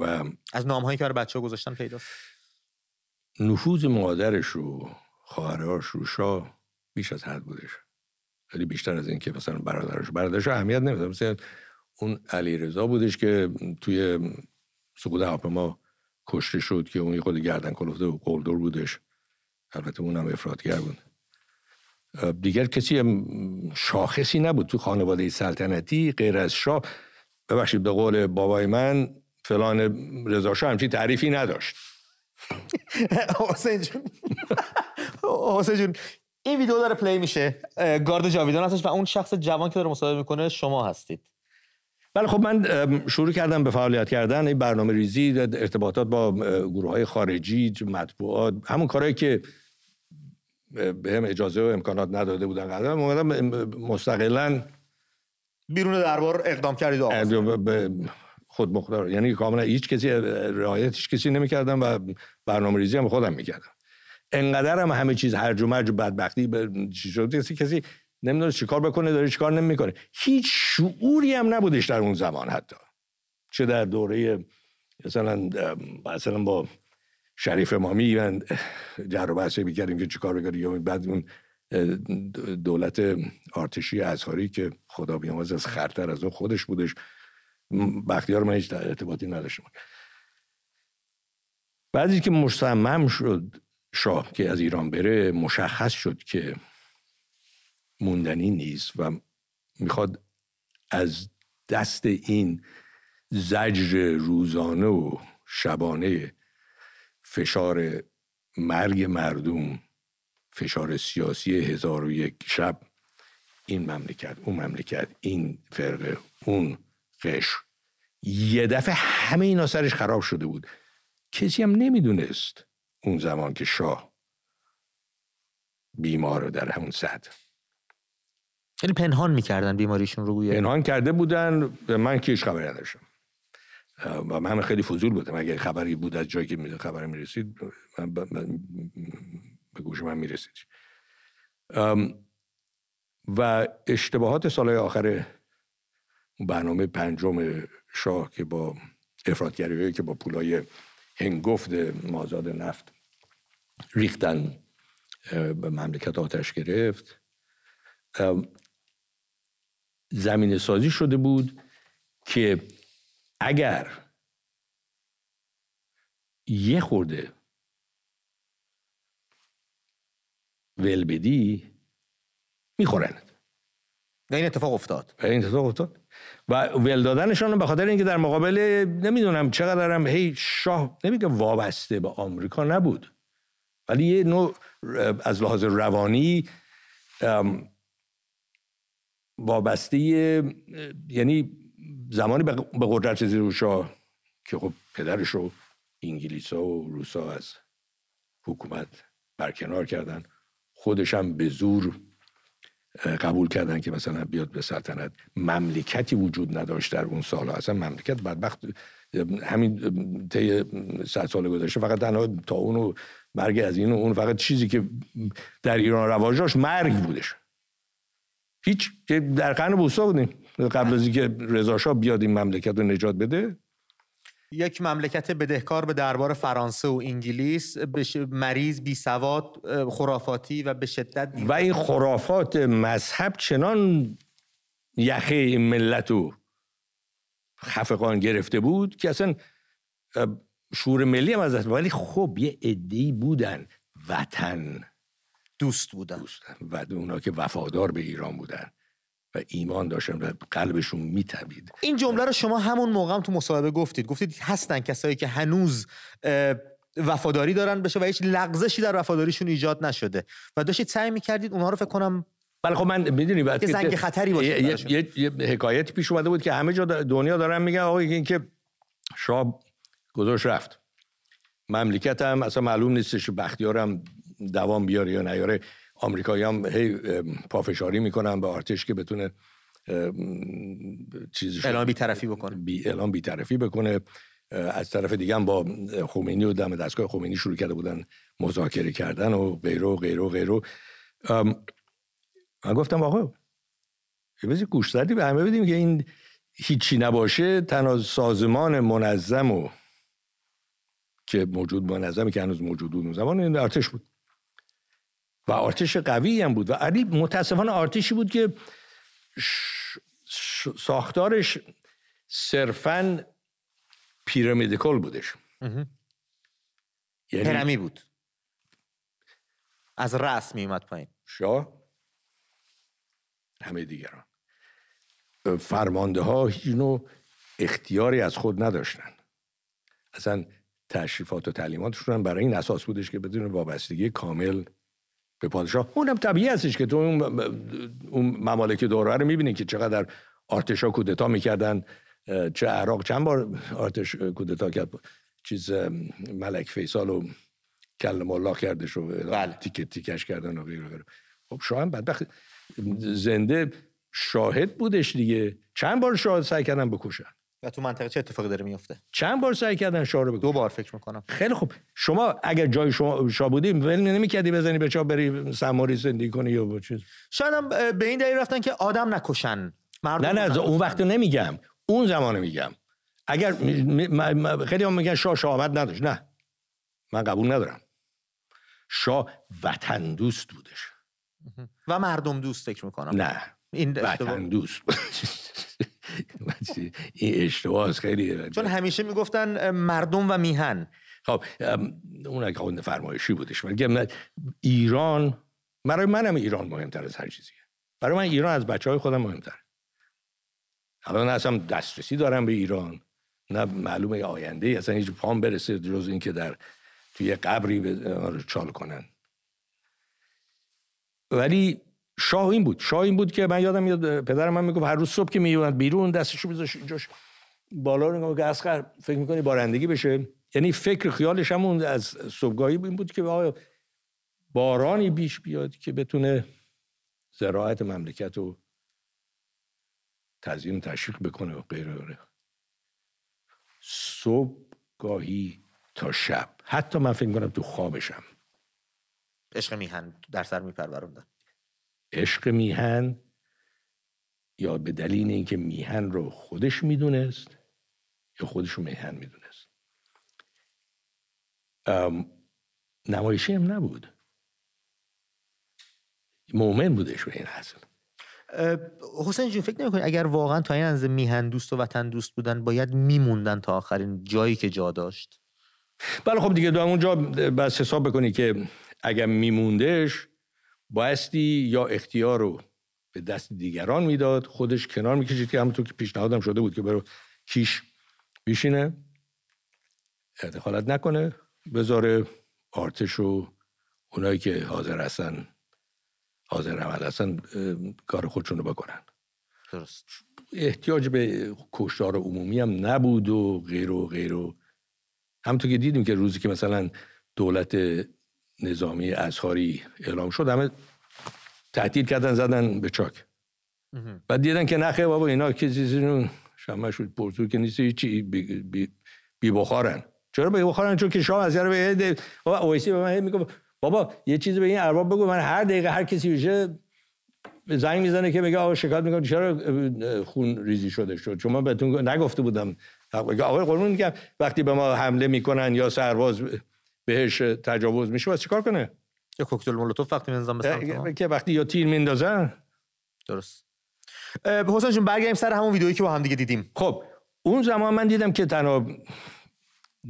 و از نام هایی که برای بچه ها گذاشتن پیداست نفوذ مادرش و خواهرهاش رو شاه بیش از حد بودش. خیلی بیشتر از این که مثلا برادرش برادرش اهمیت نمیده مثلا اون علی رضا بودش که توی سقوط هواپیما کشته شد که اون خود گردن کلفته و قلدر بودش. البته اونم افرادگر بود. دیگر کسی شاخصی نبود تو خانواده سلطنتی غیر از شاه. ببخشید به قول بابای من فلان رضا شاه همچین تعریفی نداشت. حسین جون. حسین جون این ویدیو داره پلی میشه. گارد جاویدان هستش و اون شخص جوان که داره مصاحبه می‌کنه شما هستید. بله خب من شروع کردم به فعالیت کردن این برنامه ریزی ارتباطات با گروه های خارجی مطبوعات همون کارهایی که به هم اجازه و امکانات نداده بودن قدر اومدم مستقلا بیرون دربار اقدام کردید خود مختار. یعنی کاملا هیچ کسی رعایت هیچ کسی نمی‌کردم و برنامه ریزی هم خودم می‌کردم. انقدر هم همه چیز هرج و مرج و بدبختی به شد؟ کسی کسی نمی‌دونه چیکار بکنه داره چیکار نمی‌کنه. هیچ شعوری هم نبودش در اون زمان حتی. چه در دوره مثلا مثلا با شریف امامی من جر و بحث می‌کردیم که چیکار بکنیم یا بعد اون دولت آرتشی ازهاری که خدا بیامرز از خرتر از اون خودش بودش. بختیار من هیچ ارتباطی نداشتم. بعدی که مصمم شد شاه که از ایران بره مشخص شد که موندنی نیست و می‌خواد از دست این زجر روزانه و شبانه فشار مرگ مردم فشار سیاسی هزار و یک شب این مملکت اون مملکت این فرقه اون قشر. یه دفعه همه اینا سرش خراب شده بود. کسی هم نمی‌دونست اون زمان که شاه بیمار در همون صد یعنی پنهان می‌کردن بیماریشون رو گویا پنهان کرده بودن. من کیش خبری نداشتم. و من خیلی فضول بودم. اگه خبری بود از جایی که خبر می‌رسید من, به گوش من می‌رسید. و اشتباهات سالهای آخر برنامه پنجم شاه که با افرادگری که با پولای هنگفت مازاد نفت ریختن به مملکت آتش گرفت. زمین سازی شده بود که اگر یه خورده ول بدی می‌خورند این اتفاق افتاد. این اتفاق افتاد. و ول دادنشان به خاطر اینکه در مقابل نمی‌دونم چقدر هم هی شاه نمیگه وابسته به آمریکا نبود. ولی یه نوع از لحاظ روانی وابسته یعنی زمانی به قدرت زیر شاه که خب پدرش رو انگلیس و روسا از حکومت برکنار کردن. خودش هم به زور قبول کردن که مثلا بیاد به سلطنت. مملکتی وجود نداشت در اون سال اصلا مملکت بدبخت همین طی صد سال گذشته. فقط تنها تا اون مرگ از این و اون فقط چیزی که در ایران رواج مرگ بودش. هیچ در قرن بوسا بودیم. قبل از اینکه رضا بیاد این مملکت رو نجات بده. یک مملکت بدهکار به دربار فرانسه و انگلیس مریض بی سواد خرافاتی و به شدت و این خرافات مذهب چنان یخه این ملت رو خفقان گرفته بود که اصلا شور ملی هم ازش ولی خب یه عده‌ای بودن. وطن. دوست بودن دوستن و اونا که وفادار به ایران بودن و ایمان داشتن و قلبشون میتبید این جمله رو شما همون موقع هم تو مصاحبه گفتید. گفتید هستن کسایی که هنوز وفاداری دارن بشه و هیچ لغزشی در وفاداریشون ایجاد نشده. و داشتید سعی می‌کردید اونها رو فکر کنم بله خب من می‌دونی بعد که زنگ خطری باشه یه, یه،, یه،, حکایت پیش اومده بود که همه جا دنیا دارن میگن آقا این که شاه گذاشت رفت. مملکت هم اصلا معلوم نیستش بختیارم دوام بیاره یا نیاره آمریکایی هم هی پافشاری می‌کنن به آرتش که بتونه چیزش اعلام بیطرفی بکنه. بی اعلام بیطرفی بکنه. از طرف دیگه هم با خمینی و دم دستگاه خمینی شروع کرده بودن مذاکره کردن و غیره و غیره و غیره من گفتم آقا یه گوش زدی به همه بدیم که این هیچی نباشه. تنها سازمان منظم و که موجود منظمی که هنوز موجود بود اون زمان این ارتش بود. و آرتش قوی هم بود. و علی متاسفانه آرتشی بود که ساختارش صرفا پیرامیدیکال بودش. یعنی هرمی بود. از رأس می اومد پایین. شاه همه دیگران. فرمانده ها هیچ اختیاری از خود نداشتن. اصلا تشریفات و تعلیماتشون برای این اساس بودش که بدون وابستگی کامل به پادشاه. اونم طبیعی هستش که تو اون, اون ممالک دوره رو می‌بینی که چقدر ارتشا کودتا می‌کردن. چه عراق چند بار ارتش کودتا کرد؟ چیز ملک فیصل و کل مالا کرده شو بله. تیکه تیکش کردن و غیره غیره. خب شاه هم بدبخت. زنده شاهد بودش دیگه. چند بار شاه سعی کردن بکشن؟ و تو منطقه چه اتفاقی داره میفته چند بار سعی کردن شاه رو بکشن دو بار فکر می‌کنم. خیلی خوب. شما اگر جای شما شاه بودی ول نمی‌کردی بزنی به چا بری سماری زندگی کنی یا چیز؟ شاید هم به این دلیل رفتن که آدم نکشن. مردم نه نه از اون وقت نمیگم. اون زمان میگم. اگر خیلی هم میگن شاه شهامت نداشت. نه. من قبول ندارم. شاه وطن دوست بودش. و مردم دوست فکر می‌کنم. نه. این وطن دوست. این اشتباه خیلی چون همیشه می‌گفتن مردم و میهن. خب اون اگه خود فرمایشی بودش. ولی ایران برای منم ایران مهمتر از هر چیزیه. برای من ایران از بچه های خودم مهمتر. الان نه اصلا دسترسی دارم به ایران. نه معلومه آینده اصلا هیچ پام برسه جز این که در توی قبری به- آن رو چال کنن. ولی شاه این بود. شاه این بود که من یادم میاد پدرم من می‌گفت هر روز صبح که میومد بیرون دستشو بذاش اینجاش بالا رو که اسخر فکر می‌کنی بارندگی بشه. یعنی فکر خیالش همون از صبحگاهی این بود که آیا بارانی بیش بیاد که بتونه زراعت مملکت رو تزیین تشویق بکنه و غیره غیره. صبحگاهی تا شب. حتی من فکر کنم تو خوابشم. عشق میهن در سر میپروروندن عشق میهن یا به دلیل اینکه میهن رو خودش می‌دونست یا خودش رو میهن می‌دونست. نمایشی هم نبود. مؤمن بودش به این اصل. حسین جون فکر نمی‌کنی اگر واقعا تا این اندازه میهن دوست و وطن دوست بودن باید میموندن تا آخرین جایی که جا داشت؟ بله خب دیگه دو اونجا بس حساب بکنی که اگر میموندش بایستی یا اختیار رو به دست دیگران می‌داد خودش کنار می‌کشید که همونطور که پیشنهادم شده بود که برو کیش بیشینه دخالت نکنه بذاره آرتش و اونایی که حاضر هستن حاضر عمل هستن کار خودشون رو بکنن. درست. احتیاج به کشتار عمومی هم نبود و غیر و غیر و همونطور که دیدیم که روزی که مثلا دولت نظامی ازهاری اعلام شد همه تعطیل کردن زدن به چاک. بعد دیدن که نخه بابا اینا که چیزی شمه شد پرتو که نیست هیچی بی, بی, بخارن. چرا بی بخارن؟ چون که شاه از به بابا اویسی به من میگه بابا یه چیزی به این ارباب بگو من هر دقیقه هر کسی بشه زنگ می‌زنه که بگه آقا شکایت می‌کنم چرا خون ریزی شده شد؟ چون من بهتون نگفته بودم. آقا قربون میگم وقتی به ما حمله می‌کنن یا سرباز بهش تجاوز میشه باید چیکار کنه؟ یا کوکتل مولوتوف وقتی می‌زنن به. که وقتی یا تیر میندازن؟ درست. حسین جون برگردیم سر همون ویدئویی که با هم دیگه دیدیم. خب اون زمان من دیدم که تنها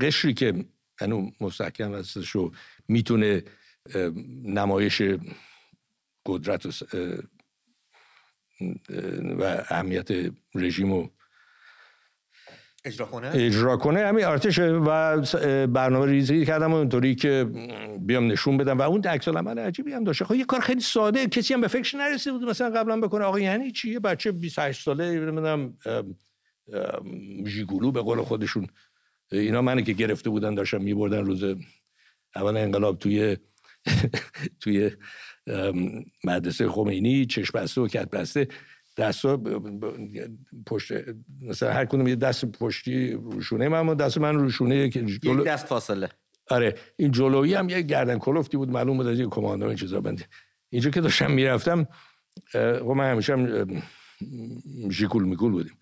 قشری که هنو مستحکم هستش و می‌تونه نمایش قدرت و اهمیت رژیم رو اجرا کنه؟ اجرا کنه. همین ارتشه و برنامه ریزی کردم اونطوری که بیام نشون بدم. و اون عکس العمل عجیبی هم داشته خب یه کار خیلی ساده. کسی هم به فکرش نرسیده بود مثلا قبلا بکنه. آقا یعنی چی؟ یه بچه 28 ساله نمی‌دونم ژیگولو به قول خودشون. اینا منو که گرفته بودن داشتن میبردن روز اول انقلاب توی توی مدرسه خمینی چشم بسته و کت دستا پشت مثلا هر کدوم یه دست پشتی روشونه من و دست من روشونه یک جلو دست فاصله. آره این جلویی هم یه گردن کلفتی بود معلوم بود از یه کماندو این چیزا بنده. اینجا که داشتم می‌رفتم خب من همیشه هم اه، ژیکول میکول بودیم.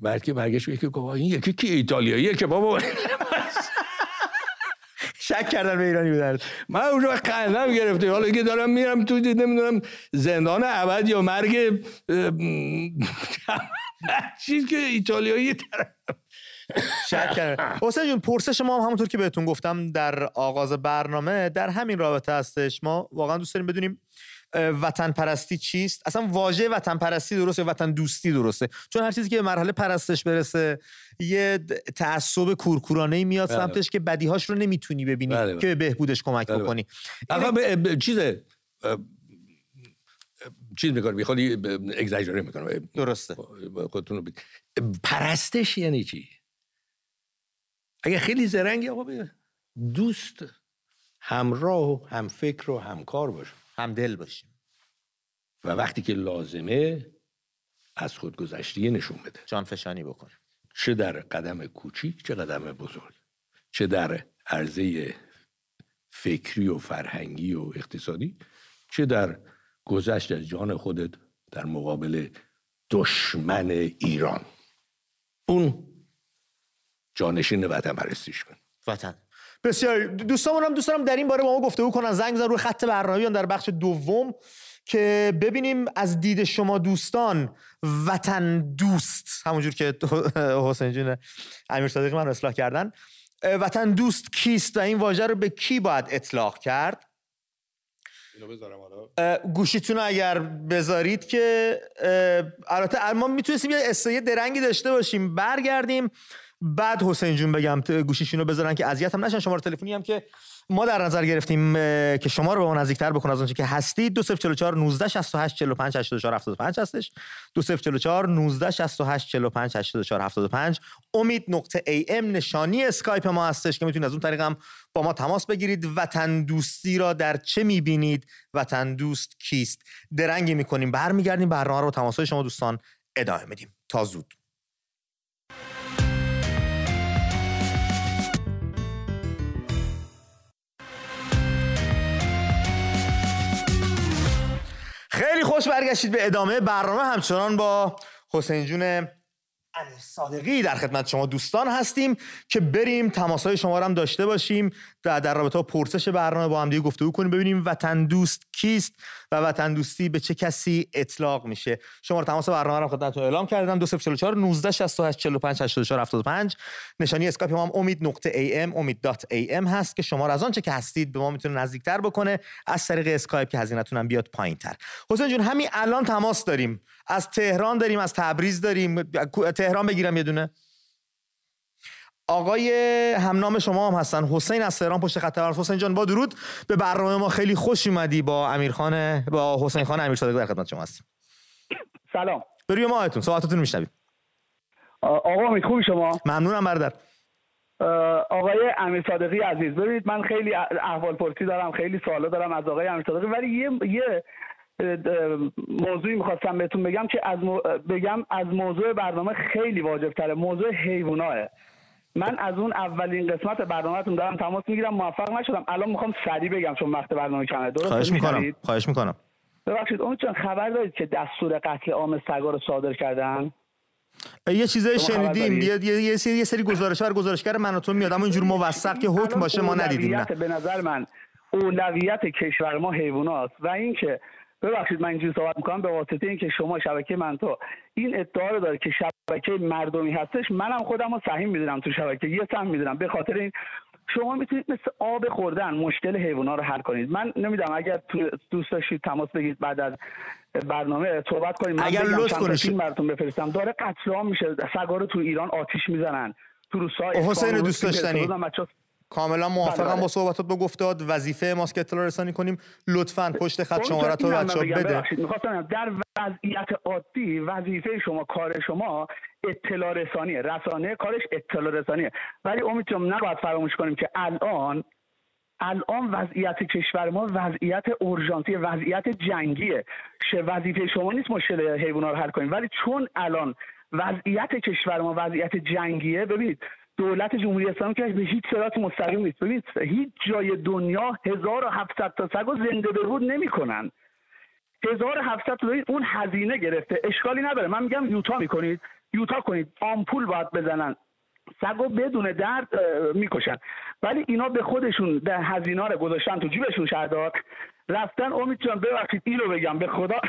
بعد که برگشت یکی گفت این یکی که ایتالیاییه که بابا. شک کردن به ایرانی بودن. من اونجا خندم گرفته حالا که دارم میرم تو نمی‌دونم زندان ابد یا مرگ چیز که ایتالیایی طرف. شک حسین جون پرسش ما هم همونطور که بهتون گفتم در آغاز برنامه در همین رابطه هستش. ما واقعا دوست داریم بدونیم وطن پرستی چیست اصلا واژه وطن پرستی درسته یا وطن دوستی درسته چون هر چیزی که به مرحله پرستش برسه یه تعصب کورکورانه میاد بله. سمتش که بدیهاش رو نمی‌تونی ببینی بله، بله. که به بهبودش کمک بله،. بکنی آقا به- به- چیز اه، اه، چیز می‌کنه می‌خواد اگزاجره می‌کنه درسته خودتون رو بید. پرستش یعنی چی اگه خیلی زرنگی آقا دوست همراه و هم فکر و همکار باشیم هم دل باشیم. و وقتی که لازمه از خودگذشتی نشون بده. جان فشانی بکن. چه در قدم کوچیک چه قدم بزرگ. چه در عرضه فکری و فرهنگی و اقتصادی چه در گذشت از جان خودت در مقابل دشمن ایران. اون جانشین وطن پرستیش کن. وطن. بسیار دوستامون هم دوست دارم در این باره با ما گفتگو کنن. زنگ زن روی خط برنامه در بخش دوم که ببینیم از دید شما دوستان وطن دوست همونجور که حسین جون امیر صادقی من اصلاح کردن. وطن دوست کیست و این واژه رو به کی باید اطلاق کرد؟ گوشیتون اگر بذارید که البته ما می‌تونستیم یه استایه درنگی داشته باشیم. برگردیم. بعد حسین جون بگم گوشیشون رو بذارن که اذیت هم نشن. شماره تلفنی هم که ما در نظر گرفتیم که شما رو به ما نزدیکتر بکن از اونچه که هستید 2044 19 68 45 84 75 هستش. 2044 19 68 45 84 75 امید نقطه ای ام نشانی اسکایپ ما هستش که می‌تونید از اون طریق هم با ما تماس بگیرید. وطن دوستی را در چه می‌بینید؟ وطن دوست کیست؟ درنگی می‌کنیم. برمیگردیم. برنامه رو تماسای شما دوستان ادامه میدیم. تا زود. خوش برگشتید به ادامه برنامه. همچنان با حسین جون صادقی در خدمت شما دوستان هستیم که بریم تماس های شما رو هم داشته باشیم و در رابطه با پرسش برنامه با هم دیگه گفتگو کنیم ببینیم وطن دوست کیست. و وطن دوستی به چه کسی اطلاق میشه؟ شما رو تماس برنامه رو خدمتتون اعلام کردم. 2044 19 68 45 84 75 نشانی اسکایپ ما هم امید نقطه ای ام امید dot ای ام هست که شما از آنچه که هستید به ما می‌تونه نزدیکتر بکنه از طریق اسکایپ که هزینه‌تون هم بیاد پایینتر. حسین جون همین الان تماس داریم. از تهران داریم از تبریز داریم. تهران بگیرم یه دونه. آقای همنام شما هم هستن. حسین از تهران پشت خط حسین جان با درود. به برنامه ما خیلی خوش اومدی با امیرخان با حسین خان امیر صادقی در خدمت شما هستیم. سلام. بروی ماهتون. صحبتتون میشنویم. آقا امید خوبی شما؟ ممنونم برادر. آقای امیر صادقی عزیز ببینید من خیلی احوال پرسی دارم خیلی سوالا دارم از آقای امیر صادقی ولی یه یه موضوعی می‌خواستم بهتون بگم که از بگم از موضوع برنامه خیلی واجب تره موضوع حیواناه من از اون اولین قسمت برنامهتون دارم تماس می‌گیرم موفق نشدم. الان می‌خوام سریع بگم چون وقت برنامه کمه. درست خواهش می‌کنم خواهش می‌کنم. ببخشید اون چون خبر دارید که دستور قتل عام سگا رو صادر کردن؟ یه چیزایی شنیدیم. یه, یه, یه سری, یه سری گزارش ها گزارشگر مناتون میاد. اما اینجور موثق که حکم باشه ما ندیدیم نه. به نظر من اولویت کشور ما حیوانات و اینکه ببخشید من اینجوری صحبت می‌کنم به واسطه اینکه شما شبکه من تو این ادعا رو داره که شبکه مردمی هستش منم خودم رو سهیم می‌دونم تو شبکه یه سهم می‌دونم. به خاطر این شما می‌تونید مثل آب خوردن مشکل حیوانات رو حل کنید. من نمی‌دونم اگر دوست داشتید تماس بگیرید بعد از برنامه صحبت کنید من اگر لطف کنید. براتون بفرستم. داره قتل میشه سگا رو تو ایران آتیش می‌زنن. تو روسای حسین دوست داشتنی. کاملا موافقم بله، با بله. صحبتات با گفتاد. وظیفه ماست که اطلاع رسانی کنیم. لطفا پشت خط شماره رو بچا بده. در وضعیت عادی وظیفه شما کار شما اطلاع رسانیه. رسانه کارش اطلاع رسانیه. ولی امیدوارم نباید فراموش کنیم که الان الان وضعیت کشور ما وضعیت اورژانسی وضعیت جنگیه. وظیفه شما نیست مشکل حیوانات رو حل کنیم. ولی چون الان وضعیت کشور ما وضعیت جنگیه ببینید دولت جمهوری اسلامی که به هیچ صورت مستقیم نیست. ببینید هیچ جای دنیا 1700 تا سگ زنده به بود نمی‌کنن. 1700 تا اون هزینه گرفته. اشکالی نداره. من میگم یوتا می‌کنید. یوتا کنید. آمپول باید بزنن. سگو بدون درد می‌کشن. ولی اینا به خودشون در هزینه رو گذاشتن تو جیبشون شهردار. رفتن امید جان ببخشید اینو بگم. به خدا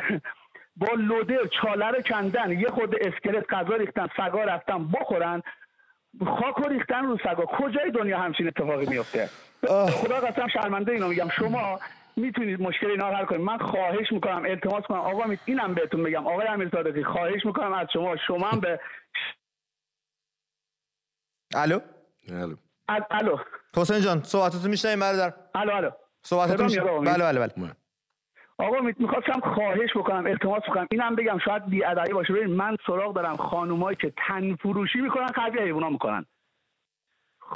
با لودر چاله رو کندن یه خود اسکلت غذا ریختن سگا رفتن بخورن. خاک و ریختن رو سگا. کجای دنیا همچین اتفاقی میفته؟ خدا قسم شرمنده اینو میگم. شما می‌تونید مشکل اینا حل کنید. من خواهش می‌کنم التماس کنم آقا اینم بهتون بگم. آقای امیر صادقی خواهش می‌کنم از شما. شما هم به الو؟ الو. الو. حسین جان صحبتتون میشنویم برادر؟ الو الو. صحبتتون بله بله بله. آقا می‌خواستم خواهش بکنم التماس بکنم. اینم بگم شاید بی ادبی باشه. ببین من سراغ دارم خانومایی که تن فروشی می‌کنن خرج حیونا می‌کنن.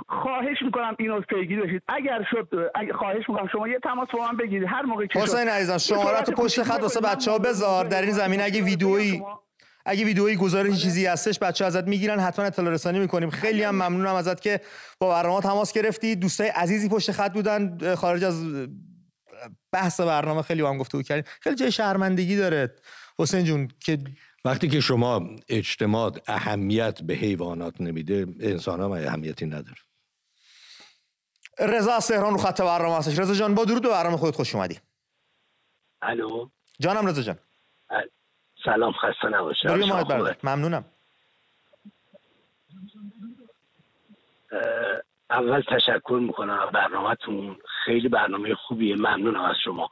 خواهش می‌کنم اینو پیگیری بشید. اگر شد اگر خواهش می‌کنم شما یه تماس با من بگیرید. هر موقع که حسین عزیزم شمارت پشت خط واسه بچه ها بذار. در این زمین اگه ویدئویی اگه ویدئویی گزارشی چیزی هستش بچه ازت می‌گیرن. حتما اطلاع رسانی می‌کنیم. خیلی هم ممنونم ازت که با برنامه تماس گرفتی. دوستای عزیزی پشت خط بودن. خارج از بحث برنامه خیلی با هم گفتگو کردیم. خیلی جای شرمندگی داره. حسین جون که وقتی که شما اجتماع اهمیت به حیوانات نمیده انسان هم اهمیتی نداره؟ رضا از تهران رو خط برنامه هستش. رضا جان با درود به برنامه خودت خوش اومدی. الو؟ جانم رضا جان. سلام خسته نباشه ممنونم. اول تشکر می‌کنم برنامهتون. خیلی برنامه خوبیه. ممنونم از شما.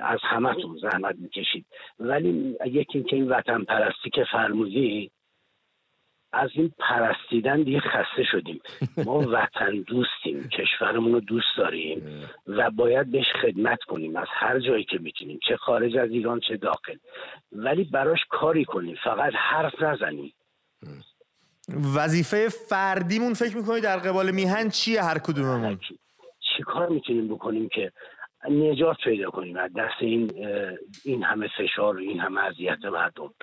از همتون زحمت می‌کشید. ولی یکی که این وطن پرستی که فرمودی از این پرستیدن دیگه خسته شدیم. ما وطن دوستیم کشورمون رو دوست داریم و باید بهش خدمت کنیم از هر جایی که می‌تونیم چه خارج از ایران چه داخل. ولی براش کاری کنیم فقط حرف نزنیم. وظیفه فردیمون فکر می‌کنی در قبال میهن چیه؟ هر کدوممون. چی کار می‌تونیم بکنیم که نجات پیدا کنیم؟ از دست این این همه فشار و این همه اذیت مردم.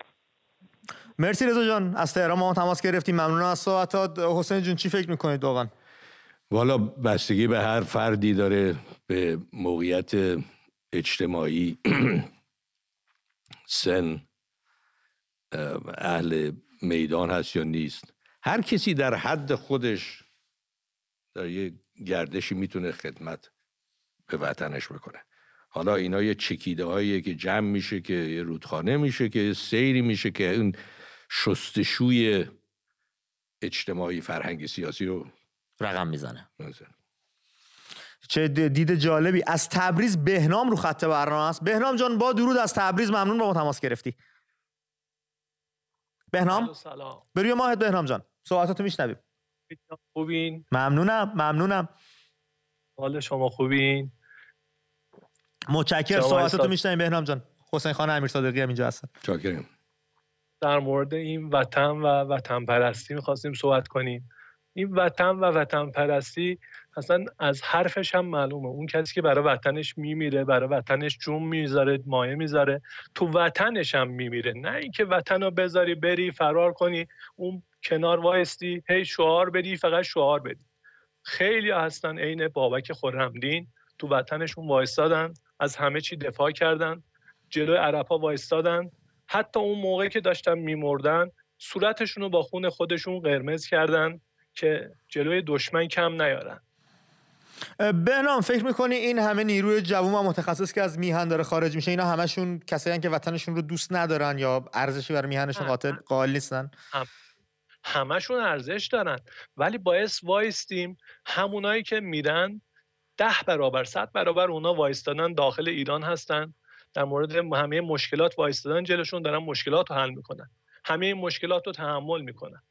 مرسی رضا جان. از تهران ما تماس گرفتیم. ممنون از ساعتات. حسین جون چی فکر می‌کنید واقعا؟ والا بستگی به هر فردی داره به موقعیت اجتماعی سن اهل میدان هست یا نیست. هر کسی در حد خودش در یه گردشی می‌تونه خدمت به وطنش بکنه. حالا اینا یه چکیده هاییه که جمع میشه که یه رودخانه میشه که یه سیری میشه که اون شستشوی اجتماعی فرهنگی سیاسی رو رقم می‌زنه. چه دید جالبی. از تبریز بهنام رو خط برنامه است. بهنام جان با درود از تبریز. ممنون با ما تماس گرفتی. بهنام؟ سلام بروی ماهت بهنام جان. صحبتاتو میشنویم. خوبین؟ ممنونم ممنونم. حال شما خوبین؟ متشکرم صحبتاتو میشنویم بهنام جان. حسین خان امیر صادقی هم اینجا هستن. چاکرم. در مورد این وطن و وطن پرستی می‌خواستیم صحبت کنیم. این وطن و وطن پرستی اصلا از حرفش هم معلومه. اون کسی که برای وطنش میمیره برای وطنش جون می‌ذاره مایه می‌ذاره تو وطنش هم میمیره. نه اینکه وطن رو بذاری بری فرار کنی اون کنار وایستی هی شعار بدی فقط شعار بدی. خیلی هستن عین بابک خرمدین. تو وطنشون وایستادن از همه چی دفاع کردن جلوی عربها وایستادن. حتی اون موقعی که داشتن میمردن صورتشون رو با خون خودشون قرمز کردن که جلوی دشمن کم نیارن. بهنام فکر می‌کنی این همه نیروی جوون و متخصص که از میهن داره خارج میشه اینا همشون کسایی که وطنشون رو دوست ندارن یا ارزشی برای میهنشون قاتل قائل نیستن. همشون ارزش دارن. ولی باعث وایستیم همونایی که میرن ده برابر صد برابر اونا وایستادن داخل ایران هستن. در مورد همه مشکلات وایستادن جلوشون دارن مشکلات رو حل می‌کنن. همه این مشکلات رو تحمل می‌کنن.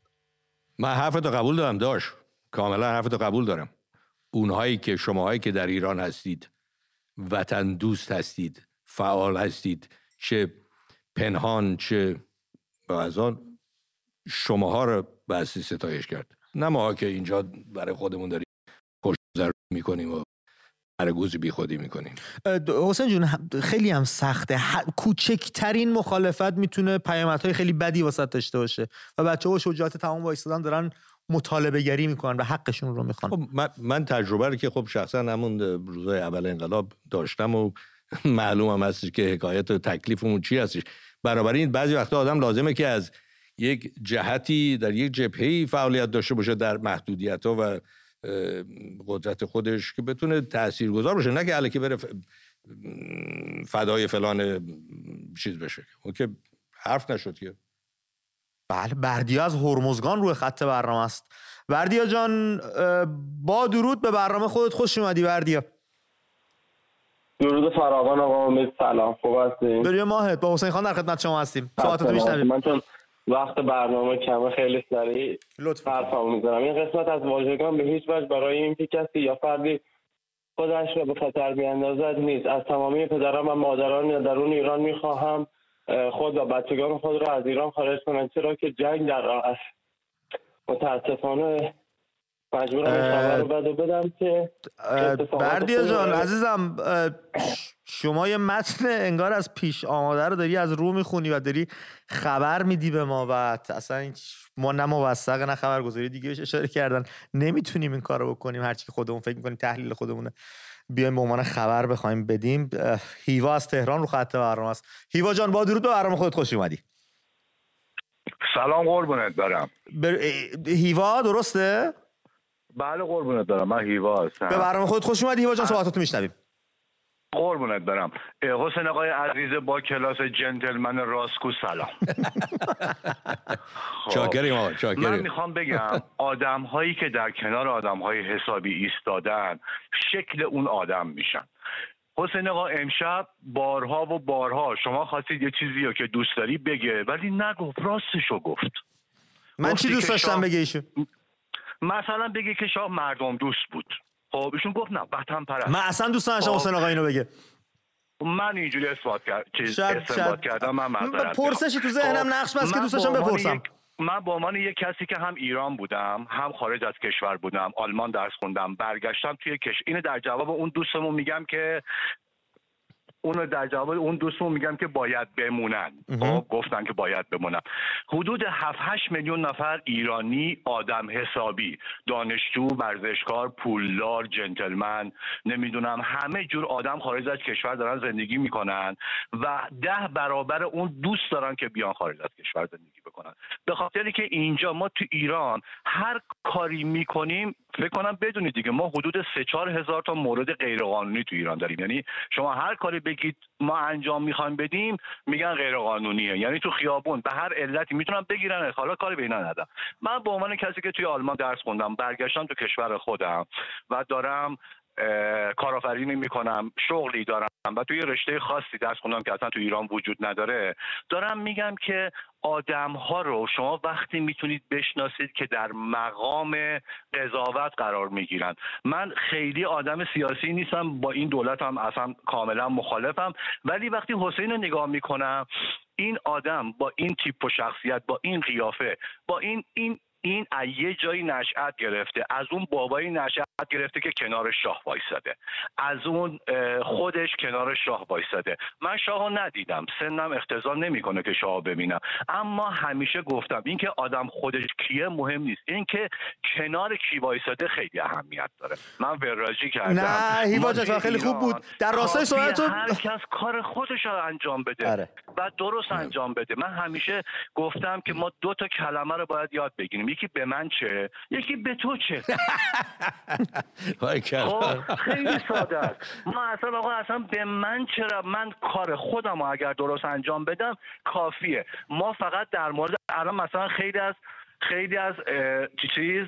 من حرفتو قبول دارم داشت کاملا حرفتو قبول دارم. اونهایی که شماهایی که در ایران هستید وطن دوست هستید فعال هستید چه پنهان چه از آن شماها رو بحثی ستایش کرد. نه ما که اینجا برای خودمون داریم خوش می‌کنیم و گوزی بی خودی می‌کنیم حسین جون خیلی هم سخته. کوچکترین مخالفت می‌تونه پیامدهای خیلی بدی واسط داشته باشه و بچه ها شجاعت تمام وایستادن دارن مطالبه گری می‌کنن و حقشون رو می‌خوان. خب من, من تجربه رو که خب شخصا همون روزای اول انقلاب داشتم و معلومم هستش که حکایت و تکلیفمون چی هستش. این بعضی وقتا آدم لازمه که از یک جهتی در یک جبهه فعالیت داشته باشه در محدودیت ها و قدرت خودش که بتونه تاثیرگذار باشه نه که الکی بره فدای فلان چیز بشه. اون که حرف نشد که. بله بردیا از هرمزگان روی خط برنامه است. بردیا جان با درود به برنامه خودت خوش اومدی بردیا. درود فراوان آقا امید سلام خوب هستیم بریم ماهت. با حسین خان در خدمت شما هستیم. ساعتتو میشنویم. من چون وقت برنامه کمه خیلی سریع حرفمو می‌زنم این قسمت از واژگان به هیچ وجه برای اینکه کسی یا فردی خودش را به خطر بیاندازد نیست. از تمامی پدران و مادران درون ایران می‌خواهم خود و بچگان خود را از ایران خارج کنند چرا که جنگ در راه است. متاسفانه مجبورم رو بدم که بردیا جان عزیزم شما یه متن انگار از پیش آماده رو داری از رو می‌خونی و داری خبر میدی به ما و اصلا ما نه موثق نه خبرگزاری دیگه اشاره کردن. نمی‌تونیم این کارو بکنیم هرچی که خودمون فکر می‌کنیم تحلیل خودمونه. بیایم به عنوان خبر بخوایم بدیم. هیوا از تهران رو خط برنامه است. هیوا جان با درود به برنامه خودت خوش اومدی. سلام قربونت دارم بر... هیوا درسته؟ بله قربونت دارم. من هیوا هستم. به برنامه خودت خوش اومدی. هیوا جان صحبتاتو میشنویم. قربونت برم حسین آقای عزیز با کلاس جنتلمن راسکو سلام. چاکریم آقا چاکریم. من می‌خوام بگم آدم هایی که در کنار آدم های حسابی ایستادن شکل اون آدم میشن. حسین آقا امشب بارها و بارها شما خواستید یه چیزی رو که دوست داری بگه ولی نگفت راستشو گفت. من چی دوست داشتم بگه ایشون مثلا بگه که شاه مردم دوست بود. خب ایشون گفت نه وطن پرست. من اصلا دوست نداشتم حسین آقا اینو بگه. من اینجوری اثبات کرد چیز اثبات کردم من معذرت پرسشی تو ذهنم خب، نقش بس که دوست داشتم بپرسم. من به عنوان یک کسی که هم ایران بودم هم خارج از کشور بودم آلمان درس خوندم برگشتم توی کش اینو در جواب اون دوستمون میگم که اونو در جواب اون دوستمون میگم که باید بمونن. خب گفتن که باید بمونن. حدود 7 8 میلیون نفر ایرانی آدم حسابی. دانشجو ورزشکار پولدار جنتلمن نمی‌دونم همه جور آدم خارج از کشور دارن زندگی می‌کنن و ده برابر اون دوست دارن که بیان خارج از کشور زندگی بکنن. به خاطری که اینجا ما تو ایران هر کاری می‌کنیم فکر کنم بدونید دیگه ما حدود سه چهار هزار تا مورد غیرقانونی تو ایران داریم. یعنی شما هر کاری بگید ما انجام می‌خوایم بدیم میگن غیرقانونیه. یعنی تو خیابون به هر علتی می‌تونم بگیرن. حالا کاری به اینا ندم من به عنوان کسی که توی آلمان درس خوندم برگشتم تو کشور خودم و دارم کارآفرینی می‌کنم شغلی دارم و توی رشته خاصی درس خوندم که اصلا تو ایران وجود نداره. دارم میگم که آدم ها رو شما وقتی می‌تونید بشناسید که در مقام قضاوت قرار می‌گیرن. من خیلی آدم سیاسی نیستم با این دولت هم اصلا کاملا مخالفم. ولی وقتی حسین رو نگاه می‌کنم این آدم با این تیپ و شخصیت با این قیافه با این این این یه جایی نشأت گرفته. از اون بابایی نشأت گرفته که کنار شاه وایساده. از اون خودش کنار شاه وایساده. من شاه ندیدم. سنم اختزال نمی‌کنه که شاه ببینم. اما همیشه گفتم اینکه آدم خودش کیه مهم نیست. اینکه کنار کی وایساده خیلی اهمیت داره. من وراجی کردم. نه هیوا خیلی خوب بود. در راستای سوالتو هر کس کار خودش رو انجام بده اره. و درست انجام بده. من همیشه گفتم که ما دو تا کلمه رو باید یاد بگیریم. یکی به من چه؟ یکی به تو چه؟ خیلی ساده است. ما اصلا آقا اصلا به من چرا من کار خودم اگر درست انجام بدم کافیه. ما فقط در مورد الان مثلا خیلی از خیلی از چیز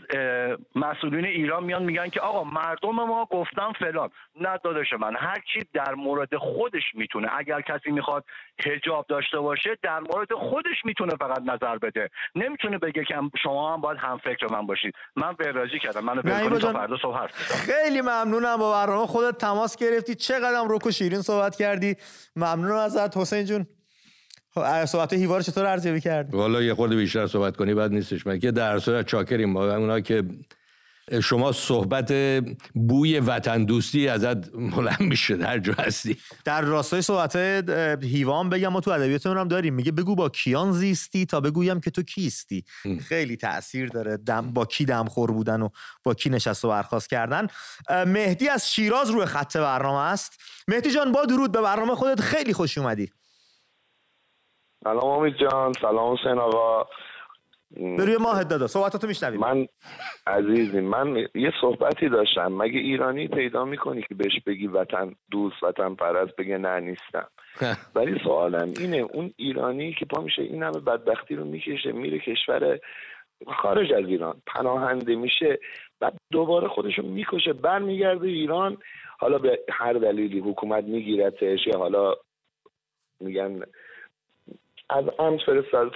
مسئولین ایران میان میگن که آقا مردم ما گفتن فلان. نه داداش من هر کی در مورد خودش می‌تونه اگر کسی می‌خواد حجاب داشته باشه در مورد خودش می‌تونه فقط نظر بده. نمی‌تونه بگه که شما هم باید هم فکر من باشید. من وراجی کردم. منو تا فردا صبح خیلی ممنونم با برنامه خودت تماس گرفتی. چقدر روکو شیرین صحبت کردی. ممنونم ازت. حسین جون. خب صحبت هیوا رو چطور ارزیابی کرد؟ والا یه خورده بیشتر صحبت کنی بعد نیستش. من که در صورت چاکریم ما اونا که شما صحبت بوی وطن دوستی ازت بلند میشه هر جا هستی. در راستای صحبت هیوان بگم ما تو ادبیاتمون هم داریم. میگه بگو با کیان زیستی تا بگویم که تو کیستی. خیلی تاثیر داره دم با کی دمخور بودن و با کی نشست و برخواست کردن. مهدی از شیراز روی خط برنامه است. مهدی جان با درود به برنامه خودت خیلی خوش اومدی. سلام امید جان سلام حسین آقا. بروی ماه دادا صحبتاتو میشنویم. من عزیزی من یه صحبتی داشتم. مگه ایرانی پیدا می‌کنی که بهش بگی وطن دوست وطن پرست بگه نه نیستم؟ ولی سوالم اینه اون ایرانی که پا میشه این همه بدبختی رو می‌کشه میره کشور خارج از ایران پناهنده میشه بعد دوباره خودشو می‌کشه برمیگرده ایران. حالا به هر دلیلی حکومت میگیرتش یا حالا میگن از امت فرستاد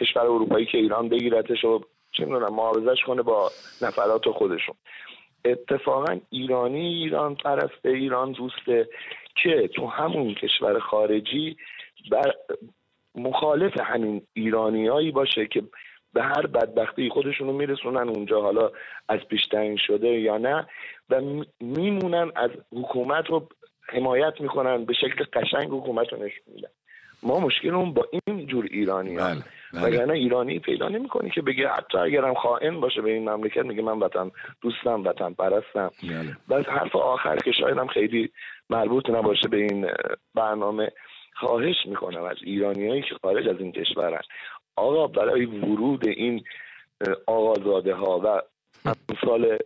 کشور اروپایی که ایران بگیرتش و چه می‌دونم محافظش کنه با نفرات خودشون. اتفاقا ایرانی ایران پرسته ایران دوسته که تو همون کشور خارجی بر مخالف همین ایرانیایی باشه که به هر بدبختی خودشون رو میرسونن اونجا حالا از پیش شده یا نه و میمونن از حکومت رو حمایت می‌کنن به شکل قشنگ حکومت رو نشون میدن. ما مشکلمون با این جور ایرانی بله. بله. یعنی ایرانی پیدا نمی‌کنی که بگه حتی اگرم خائن باشه به این مملکت میگه من وطن دوستم وطن پرستم بله. بس حرف آخر که شاید هم خیلی مربوط نباشه به این برنامه خواهش می‌کنم از ایرانیایی که خارج از این کشورن آقا برای ورود این آقازاده ها و امثال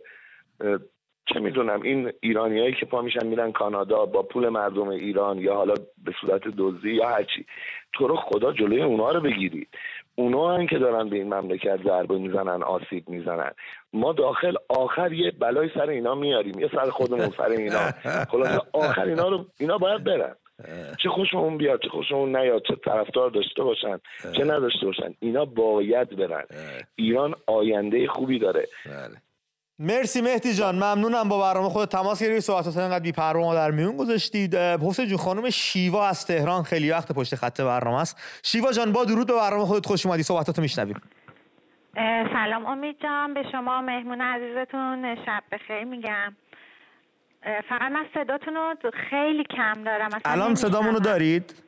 چه می‌دونم این ایرانیایی که پا میشن میرن کانادا با پول مردم ایران یا حالا به صورت دزدی یا هرچی تو رو خدا جلوی اونا رو بگیرید. اونا هم که دارن به این مملکت ضربه می‌زنن آسیب می‌زنن. ما داخل آخر یه بلای سر اینا میاریم یه سر خودمون سر اینا. خلاص آخر اینا رو اینا باید برن. چه خوشمون بیاد چه خوشمون نیاد چه طرفدار داشته باشن چه نداشته باشن اینا باید برن. ایران آینده خوبی داره. بله. مرسی مهدی جان ممنونم با برنامه خود تماس گرفتی صحبتات انقدر بی ما در میون گذاشتید حسین جون خانم شیوا از تهران خیلی وقت پشت خط برنامه است. شیوا جان با درود به برنامه خودت خوش اومدی. صحبتاتو میشنویم. سلام امید جان به شما مهمون عزیزتون شب بخیر میگم. فقط من صداتون رو خیلی کم دارم الان صدامون رو دارید؟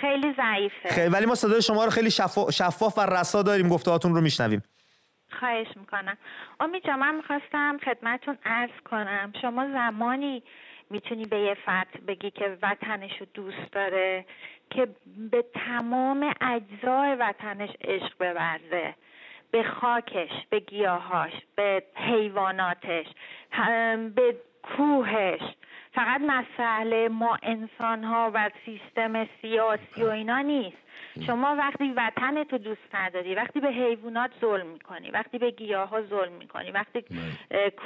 خیلی ضعیفه. خیلی ولی ما صدای شما رو خیلی شفاف و رسا داریم گفتهاتون رو میشنویم. خواهش می‌کنم. امید جا من می‌خواستم خدمتون ارز کنم. شما زمانی می‌تونی به یه فرد بگی که وطنش رو دوست داره که به تمام اجزای وطنش عشق بورزه به خاکش به گیاهاش به حیواناتش به کوهش. فقط مسئله ما انسان ها و سیستم سیاسی و اینا نیست. شما وقتی وطن تو دوست نداری وقتی به حیوانات ظلم می‌کنی وقتی به گیاه ها ظلم می‌کنی وقتی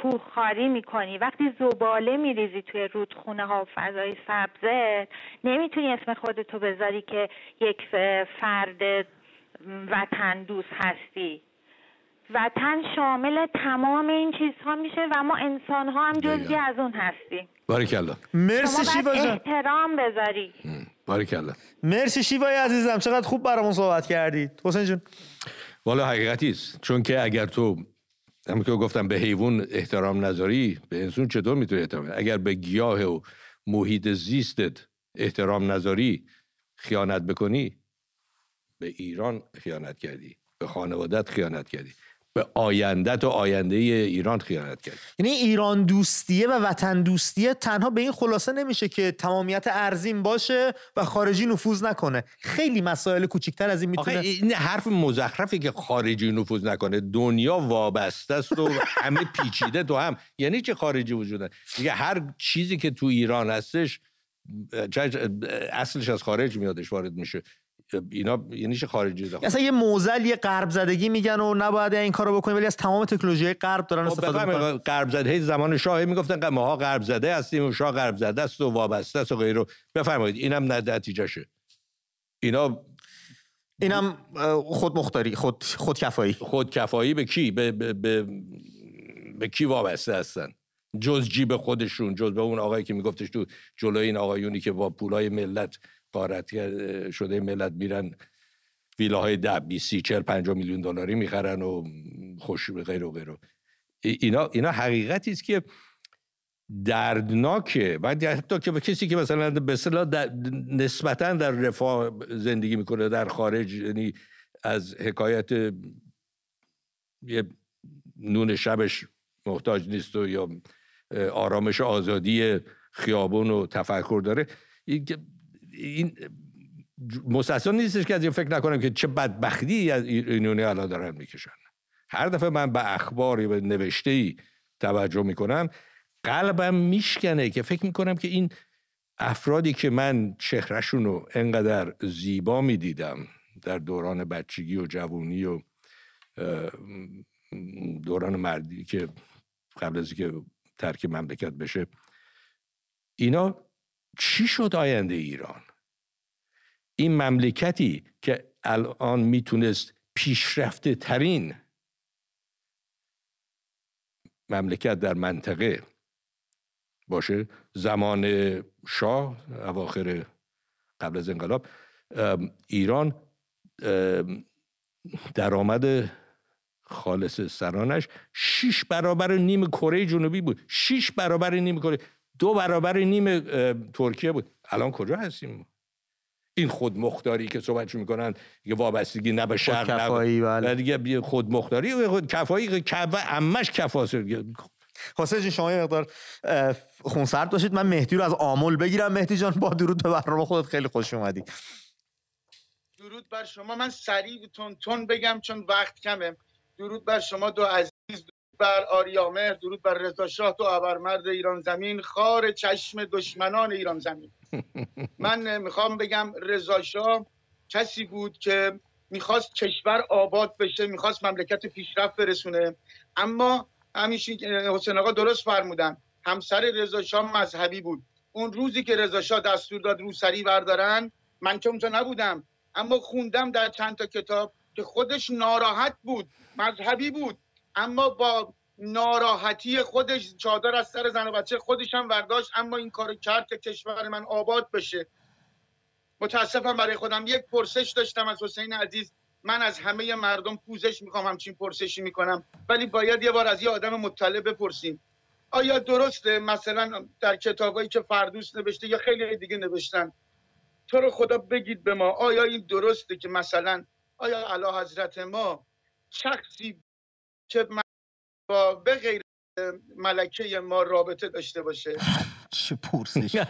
کوه خاری می‌کنی وقتی زباله میریزی توی رودخونه ها و فضای سبزه نمی‌تونی اسم خودتو بذاری که یک فرد وطن دوست هستی. وطن شامل تمام این چیزها میشه و ما انسان ها هم جزی از اون هستیم. باریکلا. مرسی شیوا جان. احترام بذاری. باریکلا. مرسی شیوای عزیزم چقدر خوب برامون صحبت کردید حسین جون. والا حقیقتی است چون که اگر تو همون که گفتم به حیوان احترام نذاری به انسان چطور می‌تونی احترام اگر به گیاه و محیط زیستت احترام نذاری خیانت بکنی به ایران خیانت کردی به خانوادت خیانت کردی. به آیندت و آینده ایران خیانت کرد. یعنی ایران دوستیه و وطن دوستیه تنها به این خلاصه نمیشه که تمامیت ارزین باشه و خارجی نفوذ نکنه. خیلی مسائل کوچیکتر از این می‌تونه این حرف مزخرفی که خارجی نفوذ نکنه دنیا وابسته است و همه پیچیده تو هم. یعنی چه خارجی وجود دیگه هر چیزی که تو ایران هستش اصلش از خارج میادش وارد میشه. اینا یعنی چه خارجی داخل. اصلا یه موزل یه غرب زدگی میگن و نباید این کارو بکنیم ولی از تمام تکنولوژی غرب دارن خب، استفاده می‌کنن. غرب زده. زمان شاه می‌گفتن ما ها غرب زده هستیم و شاه غرب زده است و وابسته است و غیره. بفرمایید اینم نتیجهشه. اینا اینم خود مختاری خود خودکفایی خودکفایی به کی؟ به, به, به, به کی وابسته هستن؟ جز جیب خودشون جز به اون آقایی که میگفتش تو جلوی این آقایونی که با پولای ملت قارت شده ملت میرن ویلاهای ده بی سی چل پنجاه میلیون دلاری می‌خرن و خوش غیر و غیره اینا اینا حقیقتی است که دردناکه و حتی که به کسی که مثلا به اصطلاح نسبتا در رفاه زندگی می‌کنه در خارج یعنی از حکایت یه نون شبش محتاج نیست و یا آرامش آزادی خیابون و تفکر داره این مستثنا نیستش که از این فکر نکنم که چه بدبختی از ایرانی الان دارن می‌کشن. هر دفعه من به اخباری به نوشته ای توجه می‌کنم قلبم میشکنه که فکر می‌کنم که این افرادی که من چهرهشون رو انقدر زیبا می‌دیدم در دوران بچگی و جوونی و دوران مردی که قبل از اینکه ترک مملکت بشه اینا چی شد آینده ایران؟ این مملکتی که الان می‌تونست پیشرفته ترین مملکت در منطقه باشه زمان شاه اواخر قبل از انقلاب ایران درآمد خالص سرانش شیش برابر نیم کره جنوبی بود. شیش برابر نیم کره. دو برابر نیم ترکیه بود. الان کجا هستیم؟ این خودمختاری که صحبتش می‌کنن یه وابستگی نه به شرق کفایی بله. دیگه خودمختاری. خود کفایی کفا امش کفاست حسین جون شما یه مقدار خونسرد باشید. من مهدی رو از آمل بگیرم. مهدی جان با درود به برنامه خودت. خیلی خوش اومدی. درود بر شما. من سریع تون تون بگم چون وقت کمه. درود بر شما دو عزیز. درود بر آریامر درود بر رضا شاه دو ابرمرد ایران زمین. خار چشم دشمنان ایران زمین. من می‌خوام بگم رضا کسی بود که می‌خواست کشور آباد بشه می‌خواست مملکت پیشرفت برسونه. اما همیشه حسین آقا درست فرمودن. همسر رضا مذهبی بود. اون روزی که رضا دستور داد روسری بردارن من که اونجا نبودم. اما خوندم در چند تا کتاب که خودش ناراحت بود مذهبی بود. اما با ناراحتی خودش چادر از سر زن و بچه خودش هم برداشت اما این کار کرد که کشور من آباد بشه. متاسفم برای خودم. یک پرسش داشتم از حسین عزیز. من از همه مردم پوزش می‌خوام همچین پرسشی می‌کنم. ولی باید یه بار از یه آدم مطلع بپرسیم. آیا درسته؟ مثلا در کتابایی که فردوس نوشته یا خیلی دیگه نوشتن. تو رو خدا بگید به ما. آیا این درسته که مثلا آیا علا حضرت ما شخصی که با به غیر ملکه ما رابطه داشته باشه. چه پرسشی.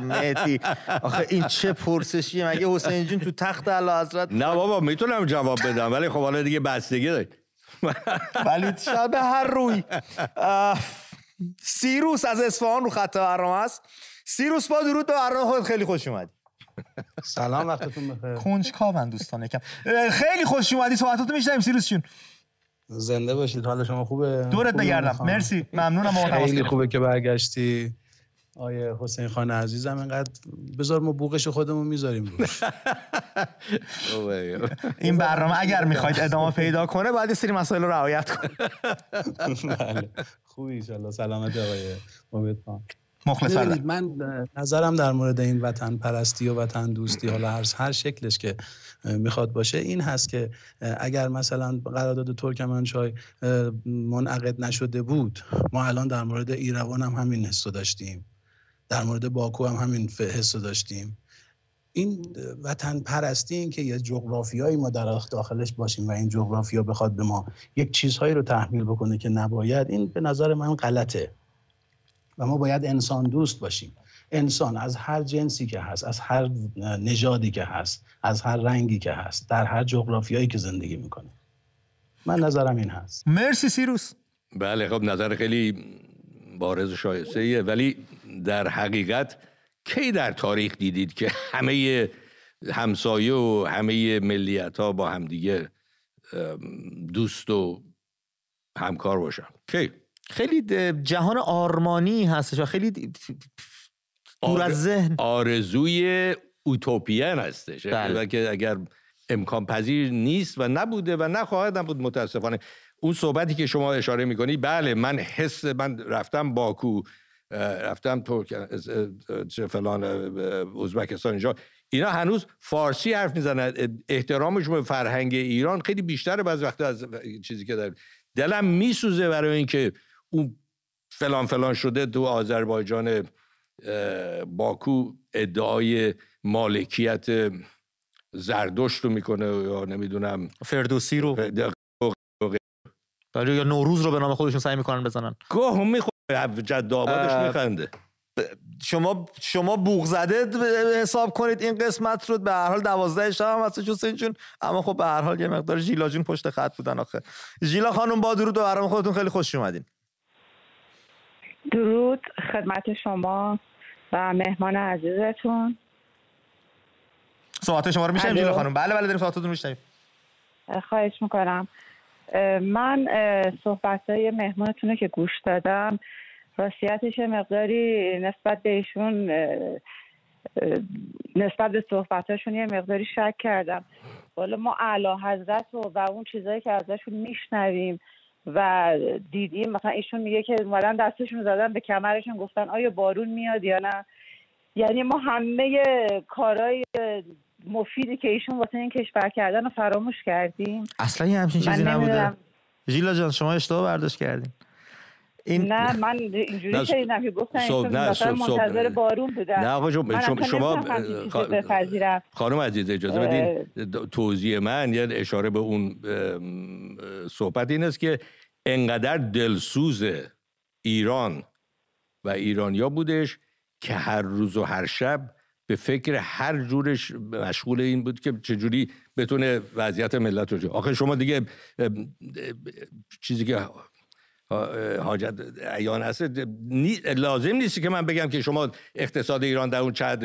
مهدی آخه این چه پرسشی؟ مگه حسین جون تو تخت علا حضرت نه بابا می‌تونم جواب بدم ولی خب حالا دیگه بستگی داره ولی شاید هر روی. سیروس از اصفهان رو خط برنامه است. سیروس با درود به برنامه خود خیلی خوش اومدی. سلام وقتتون بخیر. کنجکاون دوستان یکم. خیلی خوش اومدی صحبتاتو میشنیم سیروس جون. زنده باشید حال شما خوبه؟ دورت بگردم. مرسی. ممنونم خیلی خوبه که برگشتی. آیه حسین خان عزیزم اینقدر بذار ما بوقش خودمون می‌ذاریم این برنامه اگر می‌خواید ادامه پیدا کنه باید سری مسائل رو رعایت کنه. بله. خوبی ایشالله سلامت آقای امید مخلص من نظرم در مورد این وطن پرستی و وطن دوستی حالا هر هر شکلش که می‌خواد باشه. این هست که اگر مثلا قرارداد ترکمنچای منعقد نشده بود ما الان در مورد ایروان هم همین حس داشتیم. در مورد باکو هم همین حس داشتیم. این وطن پرستی این که یه جغرافیایی ما در داخلش باشیم و این جغرافیا بخواد به ما یک چیزهایی رو تحمیل بکنه که نباید این به نظر من غلطه. و ما باید انسان دوست باشیم. انسان از هر جنسی که هست از هر نژادی که هست از هر رنگی که هست در هر جغرافیایی که زندگی می‌کنه. من نظرم این هست. مرسی سیروس. بله خب نظر خیلی بارز و شایسته ولی در حقیقت کی در تاریخ دیدید که همه همسایه و همه ملیت ها با همدیگه دوست و همکار باشن؟ کی؟ خیلی جهان آرمانی هستش و خیلی دور از ذهن. آرزوی اوتوپیان هستش. بله. که اگر امکان پذیر نیست و نبوده و نخواهد نبود متاسفانه اون صحبتی که شما اشاره می‌کنی بله من حس من رفتم باکو رفتم ترک فلان ازبکستان اینجا. اینا هنوز فارسی حرف می‌زنن. احترامشون به فرهنگ ایران خیلی بیشتره بعض وقت از چیزی که در دلم میسوزه برای اینکه اون فلان فلان شده تو آذربایجان باکو ادعای مالکیت زردشت رو می‌کنه یا نمی‌دونم فردوسی رو. ولی یا نوروز رو به نام خودشون سعی می‌کنن بزنن. گاه می‌خوره جد آبادش میخنده. شما شما بوغ زده حساب کنید این قسمت رو. به هر حال 12 شب هم هستش حسین جون اما خب به هر حال یه مقدار ژیلا جون پشت خط بودن آخه. ژیلا خانم با درود و برام خودتون خیلی خوش اومدین. درود خدمت شما و مهمان عزیزتون. صحبت شما رو میشنیم ژیلا خانم. بله بله داریم صحبتتون میشنیم خواهش می‌کنم. من صحبت های مهمانتون که گوش دادم راستیتش مقداری نسبت به ایشون نسبت به صحبتاشون یه مقداری شک کردم. والا ما اعلی حضرت و, و اون چیزهایی که ازشون میشنویم و دیدیم مثلا ایشون میگه که اومدن دستشون زدن به کمرشون گفتن آیا بارون میاد یا نه؟ یعنی ما همه کارهای مفیدی که ایشون واسه این کشور کردن رو فراموش کردیم. اصلا یه همچین چیزی نبوده. ژیلا جان شما اشتباه برداشت کردین. این نه من اینجوری شنیدم که گفتن مثلا منتظر بارون بودن. نه آقا شما شما خانم عزیز اجازه بدین توضیح من یه اشاره به اون صحبت این است که انقدر دلسوز ایران و ایرانیا بودش که هر روز و هر شب به فکر هر جورش مشغول این بود که چجوری بتونه وضعیت ملت رو آخه شما دیگه چیزی که حاجت ایان هست لازم نیست که من بگم که شما اقتصاد ایران در اون چند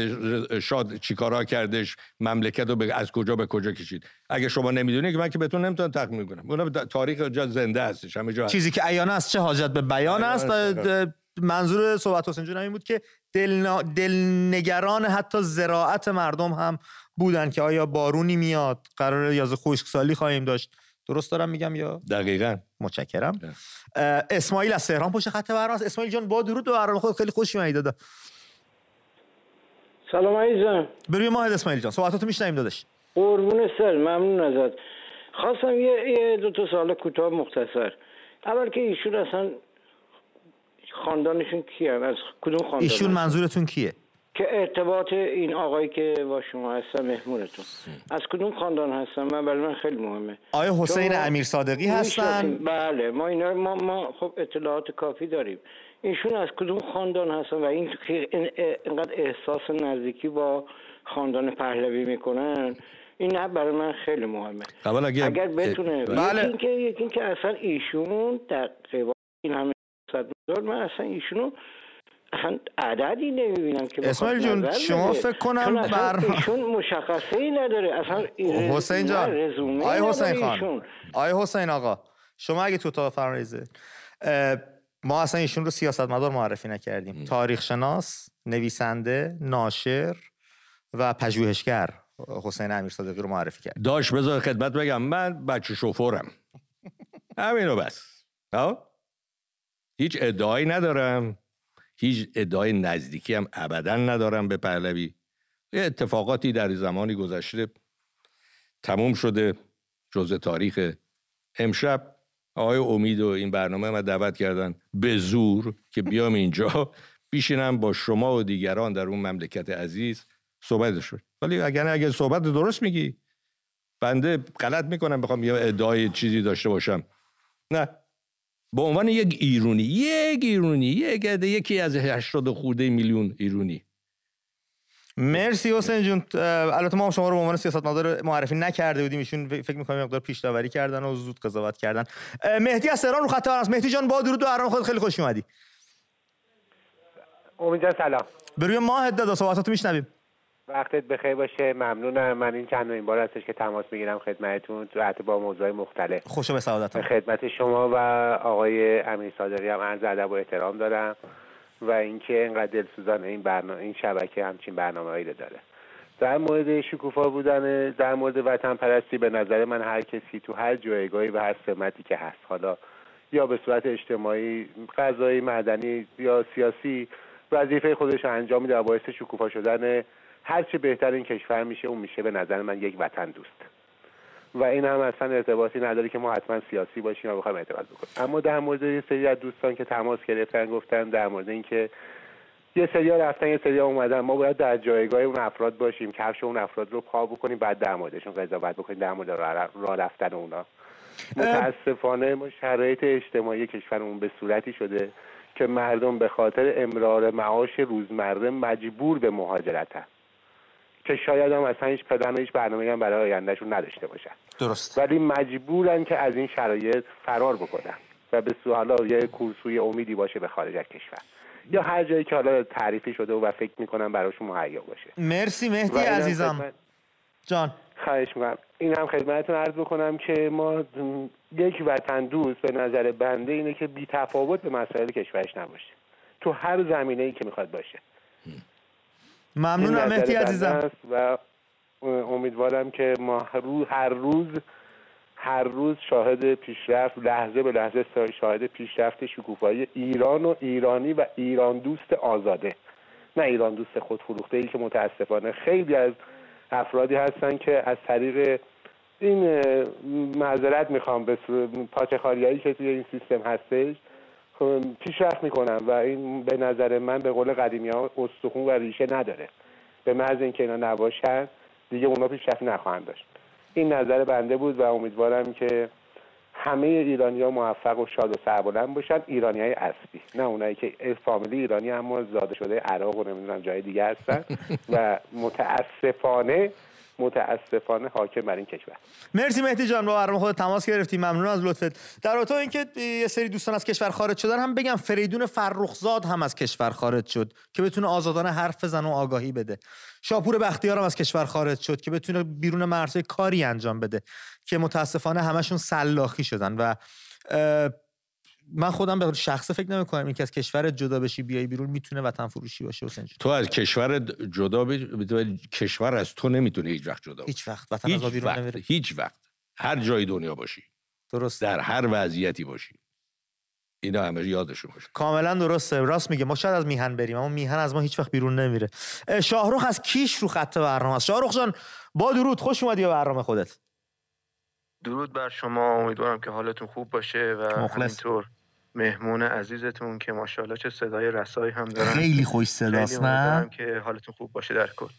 شاد چیکارا کردش مملکت رو از کجا به کجا کشید. اگه شما نمی‌دونید که من که بهتون نمی‌تونم تخمین کنم اون تاریخ جا زنده هستش همه جا چیزی که ایان است چه حاجت به بیان است منظور صحبت حسین جون این بود که دل دلنگران حتی زراعت مردم هم بودن که آیا بارونی میاد؟ قرار یاز خشکسالی خواهیم داشت. درست دارم میگم یا؟ دقیقا. متشکرم. اسماعیل از تهران پشت خط برنامه اسماعیل جان با درود به برنامه خود خیلی خوش اومدید دادا سلام عزیزم بروی ماه اسماعیل جان. صحبتاتو میشنویم داداش. قربون سر ممنون ازت. خواستم یه, یه دو تا سوال کوتاه مختصر. اول که ایشون اصلا خاندانشون کیه؟ از کدوم خاندان ایشون منظورتون کیه؟ که ارتباط این آقایی که با شما هستن مهمونتون. از کدوم خاندان هستن من برای من خیلی مهمه. آیا حسین امیر صادقی هستن. بله ما اینا ما, ما خب اطلاعات کافی داریم. ایشون از کدوم خاندان هستن و این اینقدر احساس نزدیکی با خاندان پهلوی می‌کنن؟ این نه برای من خیلی مهمه. اگر, اگر بتونه بله. یکی اینکه که اصلا ایشون در این همه من اصلا ایشونو عددی نمی‌بینم که اسماعیل جون شما فکر کنم بر ایشون مشخصه ای نداره. اصلا حسین جان. آی حسین خان. آی حسین آقا شما اگه تو تا فرمایزه ما اصلا ایشون رو سیاستمدار معرفی نکردیم. تاریخ شناس نویسنده ناشر و پژوهشگر حسین امیر صادقی رو معرفی کرد. داش بذار خدمت بگم من بچه شوفورم. همینو بس. هیچ ادعایی ندارم. هیچ ادعای نزدیکی هم ابدا ندارم به پهلوی. یه اتفاقاتی در زمانی گذشته تموم شده جز تاریخ امشب. آقای امید و این برنامه ما دعوت کردن به زور که بیام اینجا بیشینم با شما و دیگران در اون مملکت عزیز صحبت شد. ولی اگر اگر صحبت درست میگی. بنده غلط می‌کنم بخوام یه ادعای چیزی داشته باشم. نه. به عنوان یک ایرونی یک ایرونی یک یکی از 80 خورده میلیون ایرونی. مرسی حسین جون. البته ما شما رو به عنوان سیاستمدار معرفی نکرده بودیم. ایشون فکر می‌کنم مقدار پیش داوری کردن و زود قضاوت کردن. مهدی از تهران رو خط است. مهدی جان با درود و ارام خود خیلی خوش اومدی. امید سلام. بروی ماه دادا صحبتاتو میشنویم. وقتت بخیر باشه. ممنونم. من این چند این بار هستش که تماس می‌گیرم خدمتتون تو با موضوع مختلف. خوش به سعادت خدمت شما و آقای امیر صادقی هم عرض ادب و احترام دارم و اینکه اینقدر دلسوزان این برنامه این شبکه همچین برنامه‌ای رو داره. در مورد شکوفا بودن در مورد وطن پرستی به نظر من هر کسی تو هر جایگاهی و هر سمتی که هست حالا یا به صورت اجتماعی قضایی مدنی یا سیاسی وظیفه خودش انجام میده و باعث شکوفا شدن هر چه بهتر این کشور میشه اون میشه به نظر من یک وطن دوست. و این هم اصلا ارتباطی نداره که ما حتما سیاسی باشیم و بخوایم اعتراض بکنیم. اما در مورد یه سری از دوستان که تماس گرفتن گفتن در مورد اینکه یه سریا رفتن یه سریا اومدن ما باید در جایگاه اون افراد باشیم کفش اون افراد رو پا بکنیم بعد در موردشون قضاوت بکنیم در مورد راه رفتن اونا. متاسفانه ما شرایط اجتماعی کشورمون به صورتی شده که مردم به خاطر امرار معاش روزمره مجبور به مهاجرتن. که شاید هم اصلا هیچ پدن هیچ برنامه هم برای آیندهشون نداشته باشن. درست. ولی مجبورن که از این شرایط فرار بکنن و به سو حالا یه کورسوی امیدی باشه به خارج از کشور. یا هر جایی که حالا تعریفی شده و فکر می‌کنم براشون مهیا باشه. مرسی مهدی عزیزم. جان. خواهش می‌کنم. این هم خدمتتون عرض بکنم که ما یک وطن دوست به نظر بنده اینه که بی تفاوت به مسائل کشورش نباشه. تو هر زمینه ای که می‌خواد باشه. ممنونم مهدی عزیزم. و امیدوارم که ما هر روز هر روز شاهد پیشرفت لحظه به لحظه شاهد پیشرفت شکوفایی ایران و ایرانی و ایران دوست آزاده. نه ایران دوست خود فروخته ای که متاسفانه خیلی از افرادی هستن که از طریق این معذرت می‌خوام به پاچه که توی این سیستم هستش پیشرفت می‌کنن و این به نظر من به قول قدیمی ها استخون و ریشه نداره. به محض اینکه اینا نباشن دیگه اونا پیشرفت نخواهند داشت. این نظر بنده بود و امیدوارم که همه ایرانی ها موفق و شاد و سربلند باشن. ایرانی های اصلی نه اونایی که فامیلی ایرانی اما زاده شده عراق و نمی‌دونم جای دیگه هستن. و متاسفانه متاسفانه حاکم بر این کشور. مرسی مهدی جان با برنامه خود تماس گرفتی. ممنون از لطفت. در اتو اینکه یه سری دوستان از کشور خارج شدن هم بگم فریدون فرخزاد هم از کشور خارج شد که بتونه آزادانه حرف بزنه و آگاهی بده. شاپور بختیار هم از کشور خارج شد که بتونه بیرون مرزهای کاری انجام بده که متاسفانه همشون سلاخی شدن و من خودم به شخص فکر نمی کنم اینکه از کشور جدا بشی بیای بیرون می‌تونه وطن فروشی باشه حسین تو از کشور جدا بشی کشور از تو نمی‌تونه هیچ وقت جدا هیچ وقت. وطن هیچ از بیرون وقت. نمیره. هیچ وقت. هر جای دنیا باشی. درست. در هر وضعیتی باشی. اینا همه یادشون باشه. کاملا درسته. راست میگه ما شاید از میهن بریم اما میهن از ما هیچ وقت بیرون نمیره. شاهروخ از کیش رو خط برنامه است. شاهروخ جان با درود. خوش اومدی به برنامه خودت. درود بر شما. امیدوارم که حالتون خوب باشه و همینطور. مهمون عزیزتون که ماشاءالله چه صدای رسایی هم دارن خیلی خوش صداست نه که حالتون خوب باشه در کل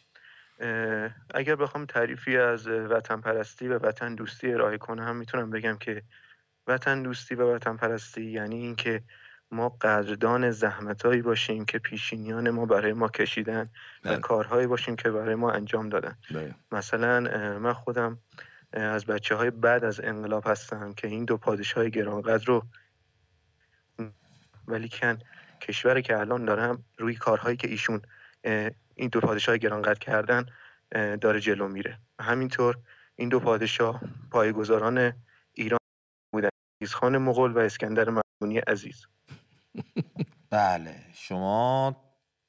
اگر بخوام تعریفی از وطن پرستی و وطن دوستی ارائه کنم می‌تونم بگم که وطن دوستی و وطن پرستی یعنی اینکه ما قدردان زحمتهایی باشیم که پیشینیان ما برای ما کشیدن و بله. کارهایی باشیم که برای ما انجام دادن بله. مثلا من خودم از بچه های بعد از انقلاب هستم که این دو پادشاه گرانقدر رو ولی کن کشوری که الان دارم روی کارهایی که ایشون این دو پادشاه گرانقدر کردن داره جلو میره. همینطور این دو پادشاه پایگزاران ایران بودن. خان مغول و اسکندر مقدونی عزیز. بله شما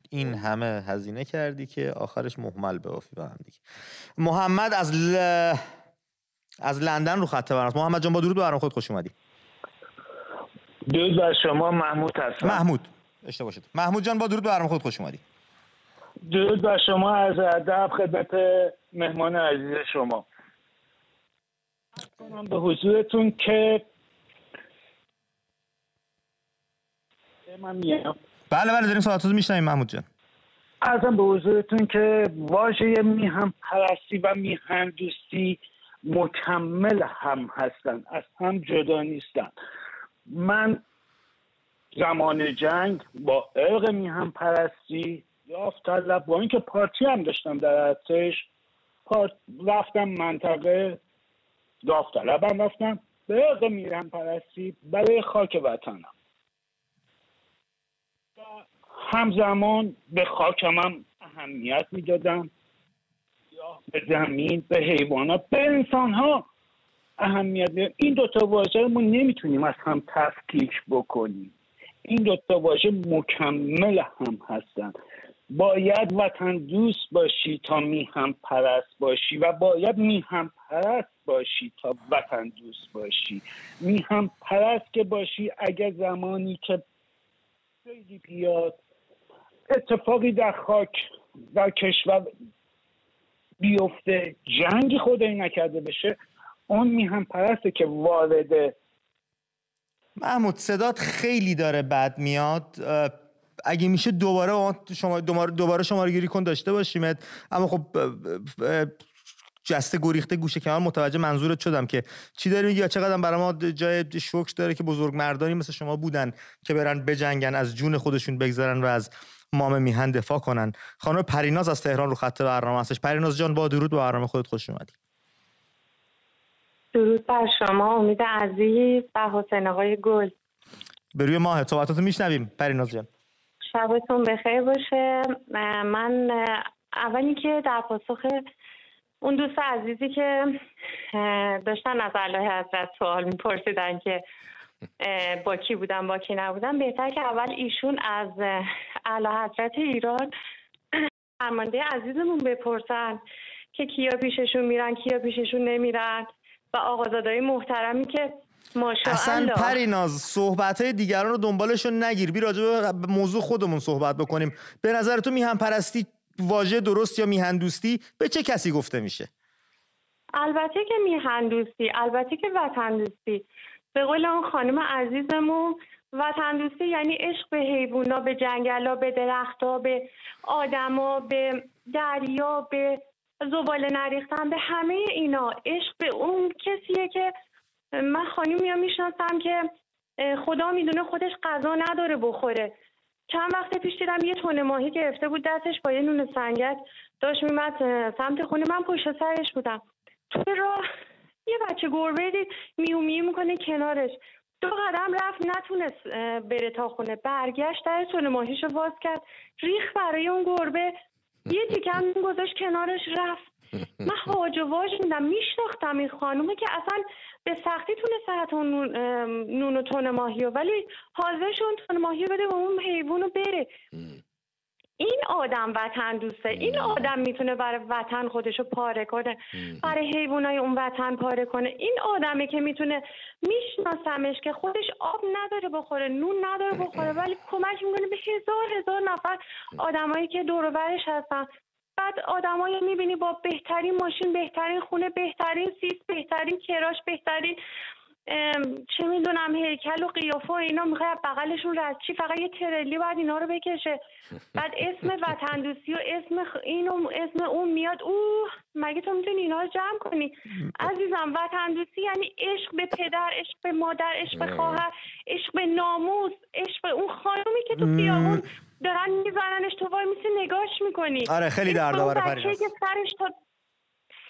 این همه هزینه کردی که آخرش محمل بافی به هم دیگه. محمد از ل... از لندن رو خط برنامه محمد جان با درود برنامه خود خوش اومدی. درود بر شما محمود هستم. محمود اشتباه شد محمود جان با درود برنامه خود خوش اومدی. درود بر شما از ادب خدمت مهمان عزیز شما. به حضورتون که من میام. بله بله داریم میشنویم محمود جان. ارزم به حضورتون که واژه میهم پرستی و میهن دوستی مکمل هم هستن از هم جدا نیستن. من زمان جنگ با ارق میهم پرستی یافت طلب با اینکه پارتی هم داشتم در ارتش رفتم منطقه داوطلب رفتم به ارق میهم پرستی برای خاک وطنم. همزمان به خاکم هم اهمیت می‌دادم. به زمین به حیوانات به انسان ها اهمیت میده این دوتا واژه رو ما نمی‌تونیم از هم تفکیک بکنیم. این دوتا واژه مکمل هم هستن. باید وطن دوست باشی تا میهم پرست باشی و باید میهم پرست باشی تا وطن دوست باشی. میهم پرست که باشی اگر زمانی که خیلی بیاد. اتفاقی در خاک در کشور بیفته جنگی خدایی نکرده بشه. اون میهم پرسته که وارد محمود صدات خیلی داره بد میاد. اگه میشه دوباره شما دوباره شماره گیری کن داشته باشیم اما خب جسته گریخته گوشه من متوجه منظورت شدم که چی داری میگی؟ یا چقدر برای ما جای شوک داره که بزرگ مردانی مثل شما بودن که برن بجنگن از جون خودشون بگذارن و از مام میهن دفاع کنن؟ خانم پریناز از تهران رو خط برنامه هستش. پریناز جان با درود به برنامه خودت خوش اومدی. درود بر شما. امید عزیز و حسین آقای گل. به روی ماه صحبتاتو میشنویم. پریناز جان. شبتون بخیر باشه. من اولی که در پاسخ اون دوست عزیزی که داشتن از الله حضرت سوال میپرسیدن که با کی بودن با کی نبودن بهتر که اول ایشون از اعلی حضرت ایران فرمانده عزیزمون بپرسن که کیا پیششون میرن کیا پیششون نمیرن. و آقازادهای محترمی که اصلا پریناز صحبت های دیگران رو دنبالشون نگیر. بی راجع به موضوع خودمون صحبت بکنیم. به نظر تو میهم پرستی واژه درست یا میهندوستی؟ به چه کسی گفته میشه؟ البته که میهندوستی البته که وطن دوستی به قول اون خانم عزیزمون وطن دوستی یعنی عشق به حیوونا به جنگلا به درختها به آدما به دریا به زباله نریختن. به همه اینا عشق به اون کسیه که من خانمی ها می‌شناسم که خدا می‌دونه خودش غذا نداره بخوره. چند وقت پیش دیدم یه تونه ماهی گرفته بود دستش با یه نون سنگک داشت میمد سمت خونه. من پشت سرش بودم. تو راه یه بچه گربه دید میو میو می‌کنه کنارش. دو قدم رفت نتونست بره تا خونه. برگشت در تونه ماهیشو باز کرد. ریخ برای اون گربه. یه تیکم گذاشت کنارش رفت. من هاج و واج میدم میشناختم این خانومه که اصلا به سختی تونه اون نون, نون و تون ماهی ولی حاضر شون تون ماهی بده و اون حیوان بره. این آدم وطن دوسته این آدم می‌تونه برای وطن خودشو پاره کنه برای حیوانای اون وطن پاره کنه. این آدمه که می‌تونه میشناسمش که خودش آب نداره بخوره نون نداره بخوره ولی کمک می‌کنه به هزار هزار نفر آدمایی که دور برش هستن. بعد آدمایی می‌بینی با بهترین ماشین بهترین خونه بهترین سیس بهترین کراش بهترین چه می‌دونم هیکل و قیافه و اینا می‌خوای بغلشون رد چی فقط یه ترلی باید اینا رو بکشه. بعد اسم وطن دوستی و اسم این و اسم اون میاد. او مگه تو می‌تونی اینا رو جمع کنی؟ عزیزم وطن دوستی یعنی عشق به پدر عشق به مادر عشق به خواهر عشق به ناموس عشق به اون خانومی که تو خیابون دارن میزننش تو وای میسی نگاش می‌کنی. آره خیلی دردآور پریناز سرش تا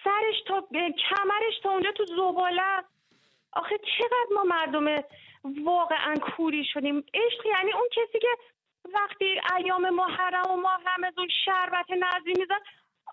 سرش تا کمرش تا اونجا تو زباله. آخه چقدر ما مردم واقعا کوری شدیم؟ عشق یعنی اون کسی که وقتی ایام محرم و ماه رمزون شربت نزی میزن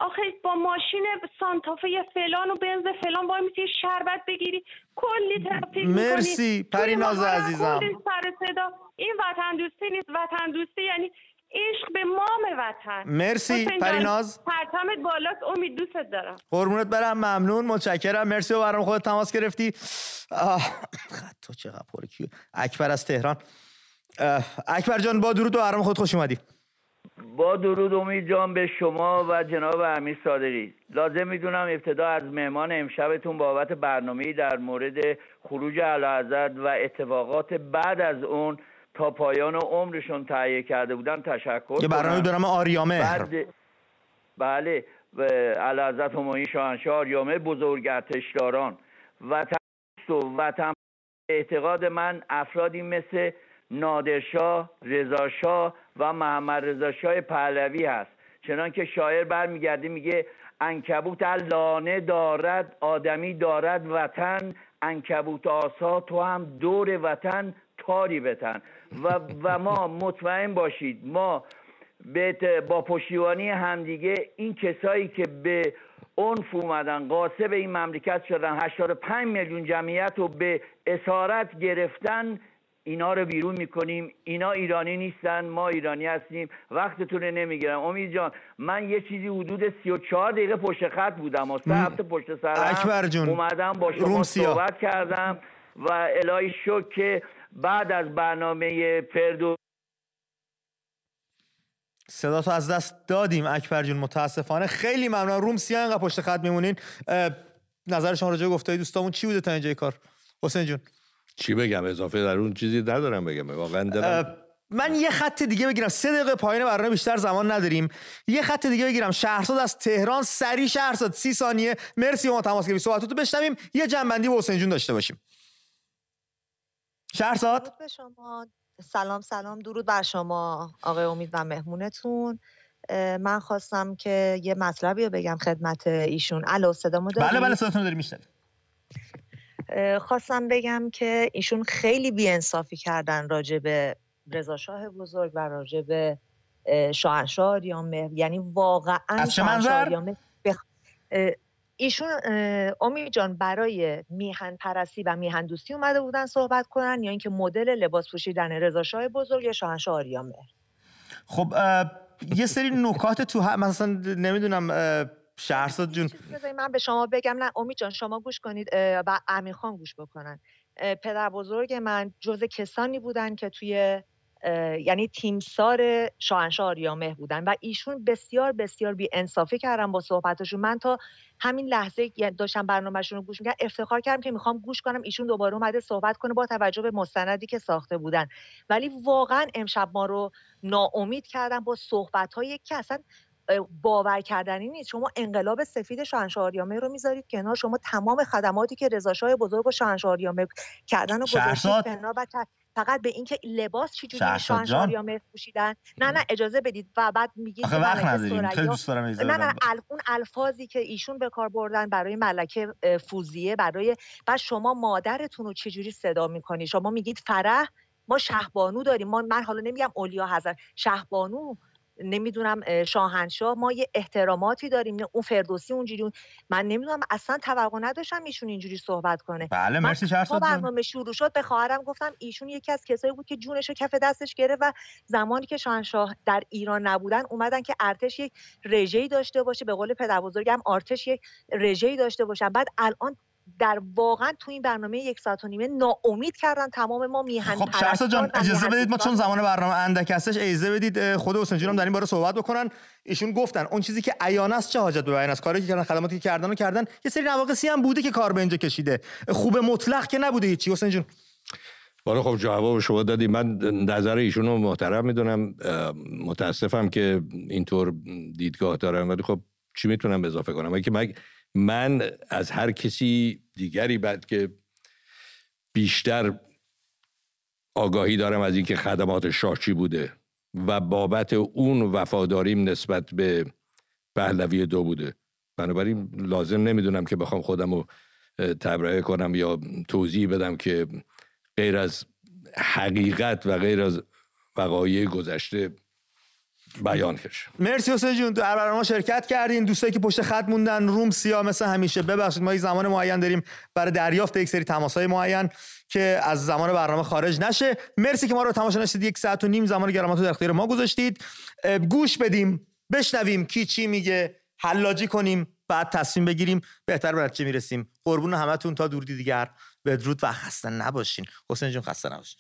آخه با ماشین سانتافه فلان و بنز فلان باید می‌تونی شربت بگیری. کلی ترافیک مرسی پریناز عزیزم. سر صدا. این وطن دوستی نیست. وطن دوستی یعنی عشق به مام وطن. مرسی پریناز. پرتمت بالاست امید دوست دارم. قربونت برم ممنون متشکرم مرسی و برام خودت تماس گرفتی. خط تو چقدر پر کیو اکبر از تهران. اکبر جان با درود و برام خود خوش اومدی. با درود امید جان به شما و جناب امیر صادقی. لازم می‌دونم ابتدا از مهمان امشبتون بابت برنامه در مورد خروج اعلی و اتفاقات بعد از اون تا پایان عمرشون تهیه کرده بودن تشکر یه برنامه دارم آریامه بعد بله علازت همایی شاهنشاه آریامه بزرگ ارتشداران وطن و وطن اعتقاد من افرادی مثل نادرشاه رضاشاه و محمد رضاشاه پهلوی هست. چنانکه شاعر برمیگرده میگه انکبوت لانه دارد آدمی دارد وطن انکبوت آسا تو هم دور وطن تاری بتن و, و ما مطمئن باشید ما با پشتیبانی همدیگه این کسایی که به عنف اومدن قاسب این مملکت شدن 85 میلیون جمعیت رو به اسارت گرفتن اینا رو بیرون می‌کنیم. اینا ایرانی نیستن ما ایرانی هستیم. وقتتون نمی‌گیرم. امید جان من یه چیزی حدود 34 دقیقه پشت خط بودم. و سه هفته پشت سرم اومدم با شما صحبت کردم. و الهی شکر که بعد از برنامه فردو صدا تو از دست دادیم اکبر جون متاسفانه. خیلی ممنون. روم سیا انقدر پشت خط میمونین. نظر شما راجع گفتای دوستامون چی بوده تا اینجای کار؟ حسین جون. چی بگم؟ اضافه در اون چیزی ندارم بگم. واقعا دلم من یه خط دیگه بگیرم. سه دقیقه پایین برنامه بیشتر زمان نداریم. یه خط دیگه بگیرم. شهرزاد از تهران سری شهرزاد سی ثانیه. مرسی ما تماس گرفتید. صحبتاتو بشنویم. یه جنبندی با حسین جون داشته باشیم. شهرزاد؟ به شما. سلام سلام. درود بر شما آقای امید و مهمونتون. من خواستم که یه مطلبی رو بگم خدمت ایشون. الو صدامو داری؟ بله بله صداتون داری میشنویم. خواستم بگم که ایشون خیلی بیانصافی کردن راجع به رضا شاه بزرگ و راجع به شاهنشاه آریامه یعنی واقعا از چه منظر؟ بخ... ایشون امید جان برای میهن پرستی و میهن دوستی اومده بودن صحبت کنن یا اینکه مدل لباس پوشیدن رضا شاه بزرگ یا شاهنشاه آریامه خب یه سری نکات تو مثلا نمی‌دونم شهرزاد جون. من به شما بگم. نه امید جان شما گوش کنید و امیر خان گوش بکنن. پدر بزرگ من جز کسانی بودن که توی یعنی تیمسار شاهنشاه آریامه بودن و ایشون بسیار بسیار بی انصافی کردن با صحبتشون من تا همین لحظه داشتم برنامهشون رو گوش می‌کردم افتخار کردم که می‌خوام گوش کنم ایشون دوباره اومده صحبت کنه با توجه به مستندی که ساخته بودن. ولی واقعا امشب ما رو ناامید کردن با صحبت که اصلا باور کردنی نیست. شما انقلاب سفید شاهنشاه آریامه رو می‌ذارید کنار. شما تمام خدماتی که رضا بزرگ و شاهنشاه آریامه کردن و گذاشتید کنار فقط به اینکه لباس چجوری شاهنشاه آریامه پوشیدن نه نه اجازه بدید. و بعد میگید آخه وقت نداریم. خیلی دوست دارم نه نه اون الفاظی که ایشون به کار بردن برای ملکه فوزیه برای بعد شما مادرتون رو چجوری صدا می‌کنی؟ شما میگید فرح ما شهبانو داریم. ما من حالا نمیگم اولیا حضرت. شهبانو نمی‌دونم شاهنشاه ما یه احتراماتی داریم اون فردوسی اونجوری من نمی‌دونم اصلا توقع نداشتم ایشون اینجوری صحبت کنه. بله مرسی تا برنامه شروع شد به خواهرم گفتم ایشون یکی از کسایی بود که جونش رو کف دستش گرفت و زمانی که شاهنشاه در ایران نبودن اومدن که ارتش یک رژه‌ای داشته باشه به قول پدر بزرگم ارتش یک رژه‌ای داشته باشن. بعد الان در واقعا تو این برنامه یک ساعت و نیمه ناامید کردن تمام ما میهن خب شرسا جان اجازه بدید ما چون زمان برنامه اندک هستش اجازه بدید خود حسین جونم در این باره صحبت بکنن. ایشون گفتن اون چیزی که عیان است چه حاجت به بیان است؟ کاری که کردن خدماتی که کردن و کردن. یه سری نواقصی هم بوده که کار به اینجا کشیده. خوب مطلق که نبوده هیچی. حسین جون. بالا خب جواب شما دادی. من نظر ایشون رو محترم می‌دونم. متاسفم که اینطور دیدگاه دارم. ولی خب چی می‌تونم اضافه کنم؟ که من از هر کسی دیگری بعد که بیشتر آگاهی دارم از اینکه خدمات شاه بوده و بابت اون وفاداریم نسبت به پهلوی دو بوده. بنابراین لازم نمی‌دونم که بخوام خودم رو تبرئه کنم یا توضیح بدم که غیر از حقیقت و غیر از وقایع گذشته بیان کش. مرسی حسین جون در برنامه شرکت کردین. دوستایی که پشت خط موندن روم سیاه مثل همیشه. ببخشید ما یک زمان معین داریم برای دریافت یک سری تماسهای معین که از زمان برنامه خارج نشه. مرسی که ما رو تماشا نشید یک ساعت و نیم زمان گرامات رو در اختیار ما گذاشتید. گوش بدیم بشنویم کی چی میگه حلاجی کنیم بعد تصمیم بگیریم. بهتر به چه می‌رسیم. قربون همتون تا دور دیگر. بدرود و خسته نباشین. حسین جون خسته نباشین.